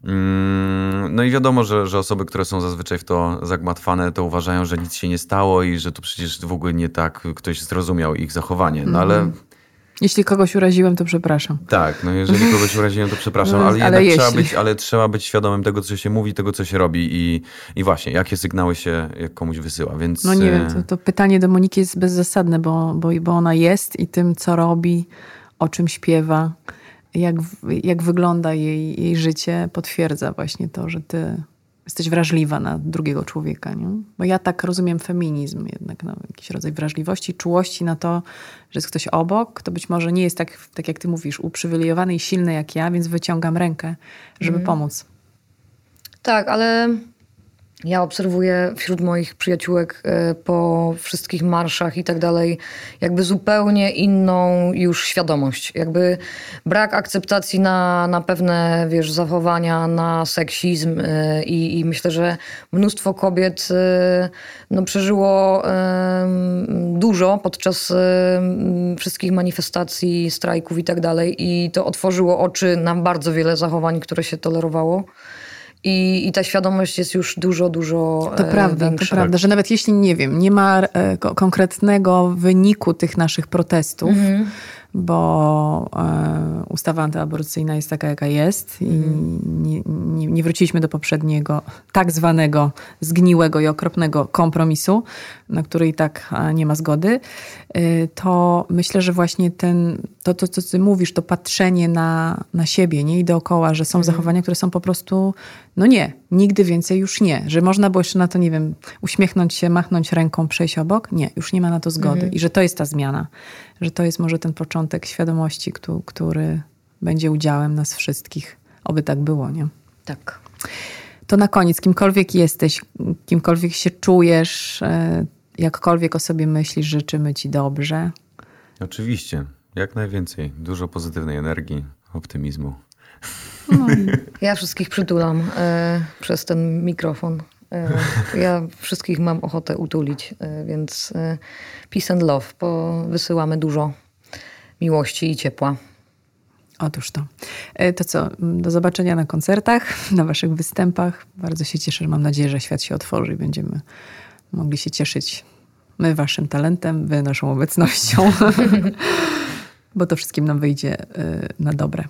mm, no i wiadomo, że, że osoby, które są zazwyczaj w to zagmatwane, to uważają, że nic się nie stało i że to przecież w ogóle nie tak ktoś zrozumiał ich zachowanie. No ale mhm. Jeśli kogoś uraziłem, to przepraszam. Tak, no jeżeli kogoś uraziłem, to przepraszam, no, ale, ale jednak trzeba być, ale trzeba być świadomym tego, co się mówi, tego, co się robi i, i właśnie, jakie sygnały się komuś wysyła, więc... No nie wiem, to, to pytanie do Moniki jest bezzasadne, bo, bo, bo ona jest i tym, co robi, o czym śpiewa, jak, jak wygląda jej, jej życie, potwierdza właśnie to, że ty jesteś wrażliwa na drugiego człowieka. Nie? Bo ja tak rozumiem feminizm jednak, no, jakiś rodzaj wrażliwości, czułości na to, że jest ktoś obok, kto być może nie jest tak, tak jak ty mówisz, uprzywilejowany i silny jak ja, więc wyciągam rękę, żeby mm. pomóc. Tak, ale Ja obserwuję wśród moich przyjaciółek e, po wszystkich marszach i tak dalej, jakby zupełnie inną już świadomość. Jakby brak akceptacji na, na pewne, wiesz, zachowania, na seksizm e, i, i myślę, że mnóstwo kobiet e, no, przeżyło dużo podczas wszystkich manifestacji, strajków i tak dalej i to otworzyło oczy na bardzo wiele zachowań, które się tolerowało. I, I ta świadomość jest już dużo, dużo To prawda, większa. to prawda, że nawet jeśli, nie wiem, nie ma e, konkretnego wyniku tych naszych protestów, mhm bo e, ustawa antyaborcyjna jest taka, jaka jest i mhm. nie, nie, nie, wróciliśmy do poprzedniego tak zwanego zgniłego i okropnego kompromisu, na który i tak nie ma zgody, e, to myślę, że właśnie ten, to, to co ty mówisz, to patrzenie na, na siebie, nie i dookoła, że są mhm. zachowania, które są po prostu, no nie, nigdy więcej już nie, że można było jeszcze na to, nie wiem, uśmiechnąć się, machnąć ręką, przejść obok, nie, już nie ma na to zgody mhm. i że to jest ta zmiana, że to jest może ten początek świadomości, który będzie udziałem nas wszystkich. Oby tak było, nie? Tak. To na koniec, kimkolwiek jesteś, kimkolwiek się czujesz, e, jakkolwiek o sobie myślisz, życzymy Ci dobrze. Oczywiście, jak najwięcej. Dużo pozytywnej energii, optymizmu. No ja wszystkich przytulam e, przez ten mikrofon. E, ja wszystkich mam ochotę utulić, e, więc e, peace and love. Wysyłamy dużo miłości i ciepła. Otóż to. To co, do zobaczenia na koncertach, na waszych występach. Bardzo się cieszę, mam nadzieję, że świat się otworzy i będziemy mogli się cieszyć my waszym talentem, wy naszą obecnością. Bo to wszystkim nam wyjdzie na dobre.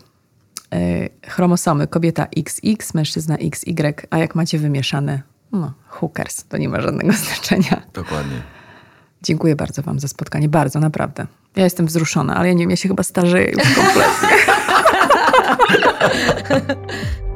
Chromosomy kobieta XX, mężczyzna XY, a jak macie wymieszane, no, hookers, to nie ma żadnego znaczenia. Dokładnie. Dziękuję bardzo Wam za spotkanie. Bardzo, naprawdę. Ja jestem wzruszona, ale ja nie wiem, ja się chyba starzeję już kompletnie.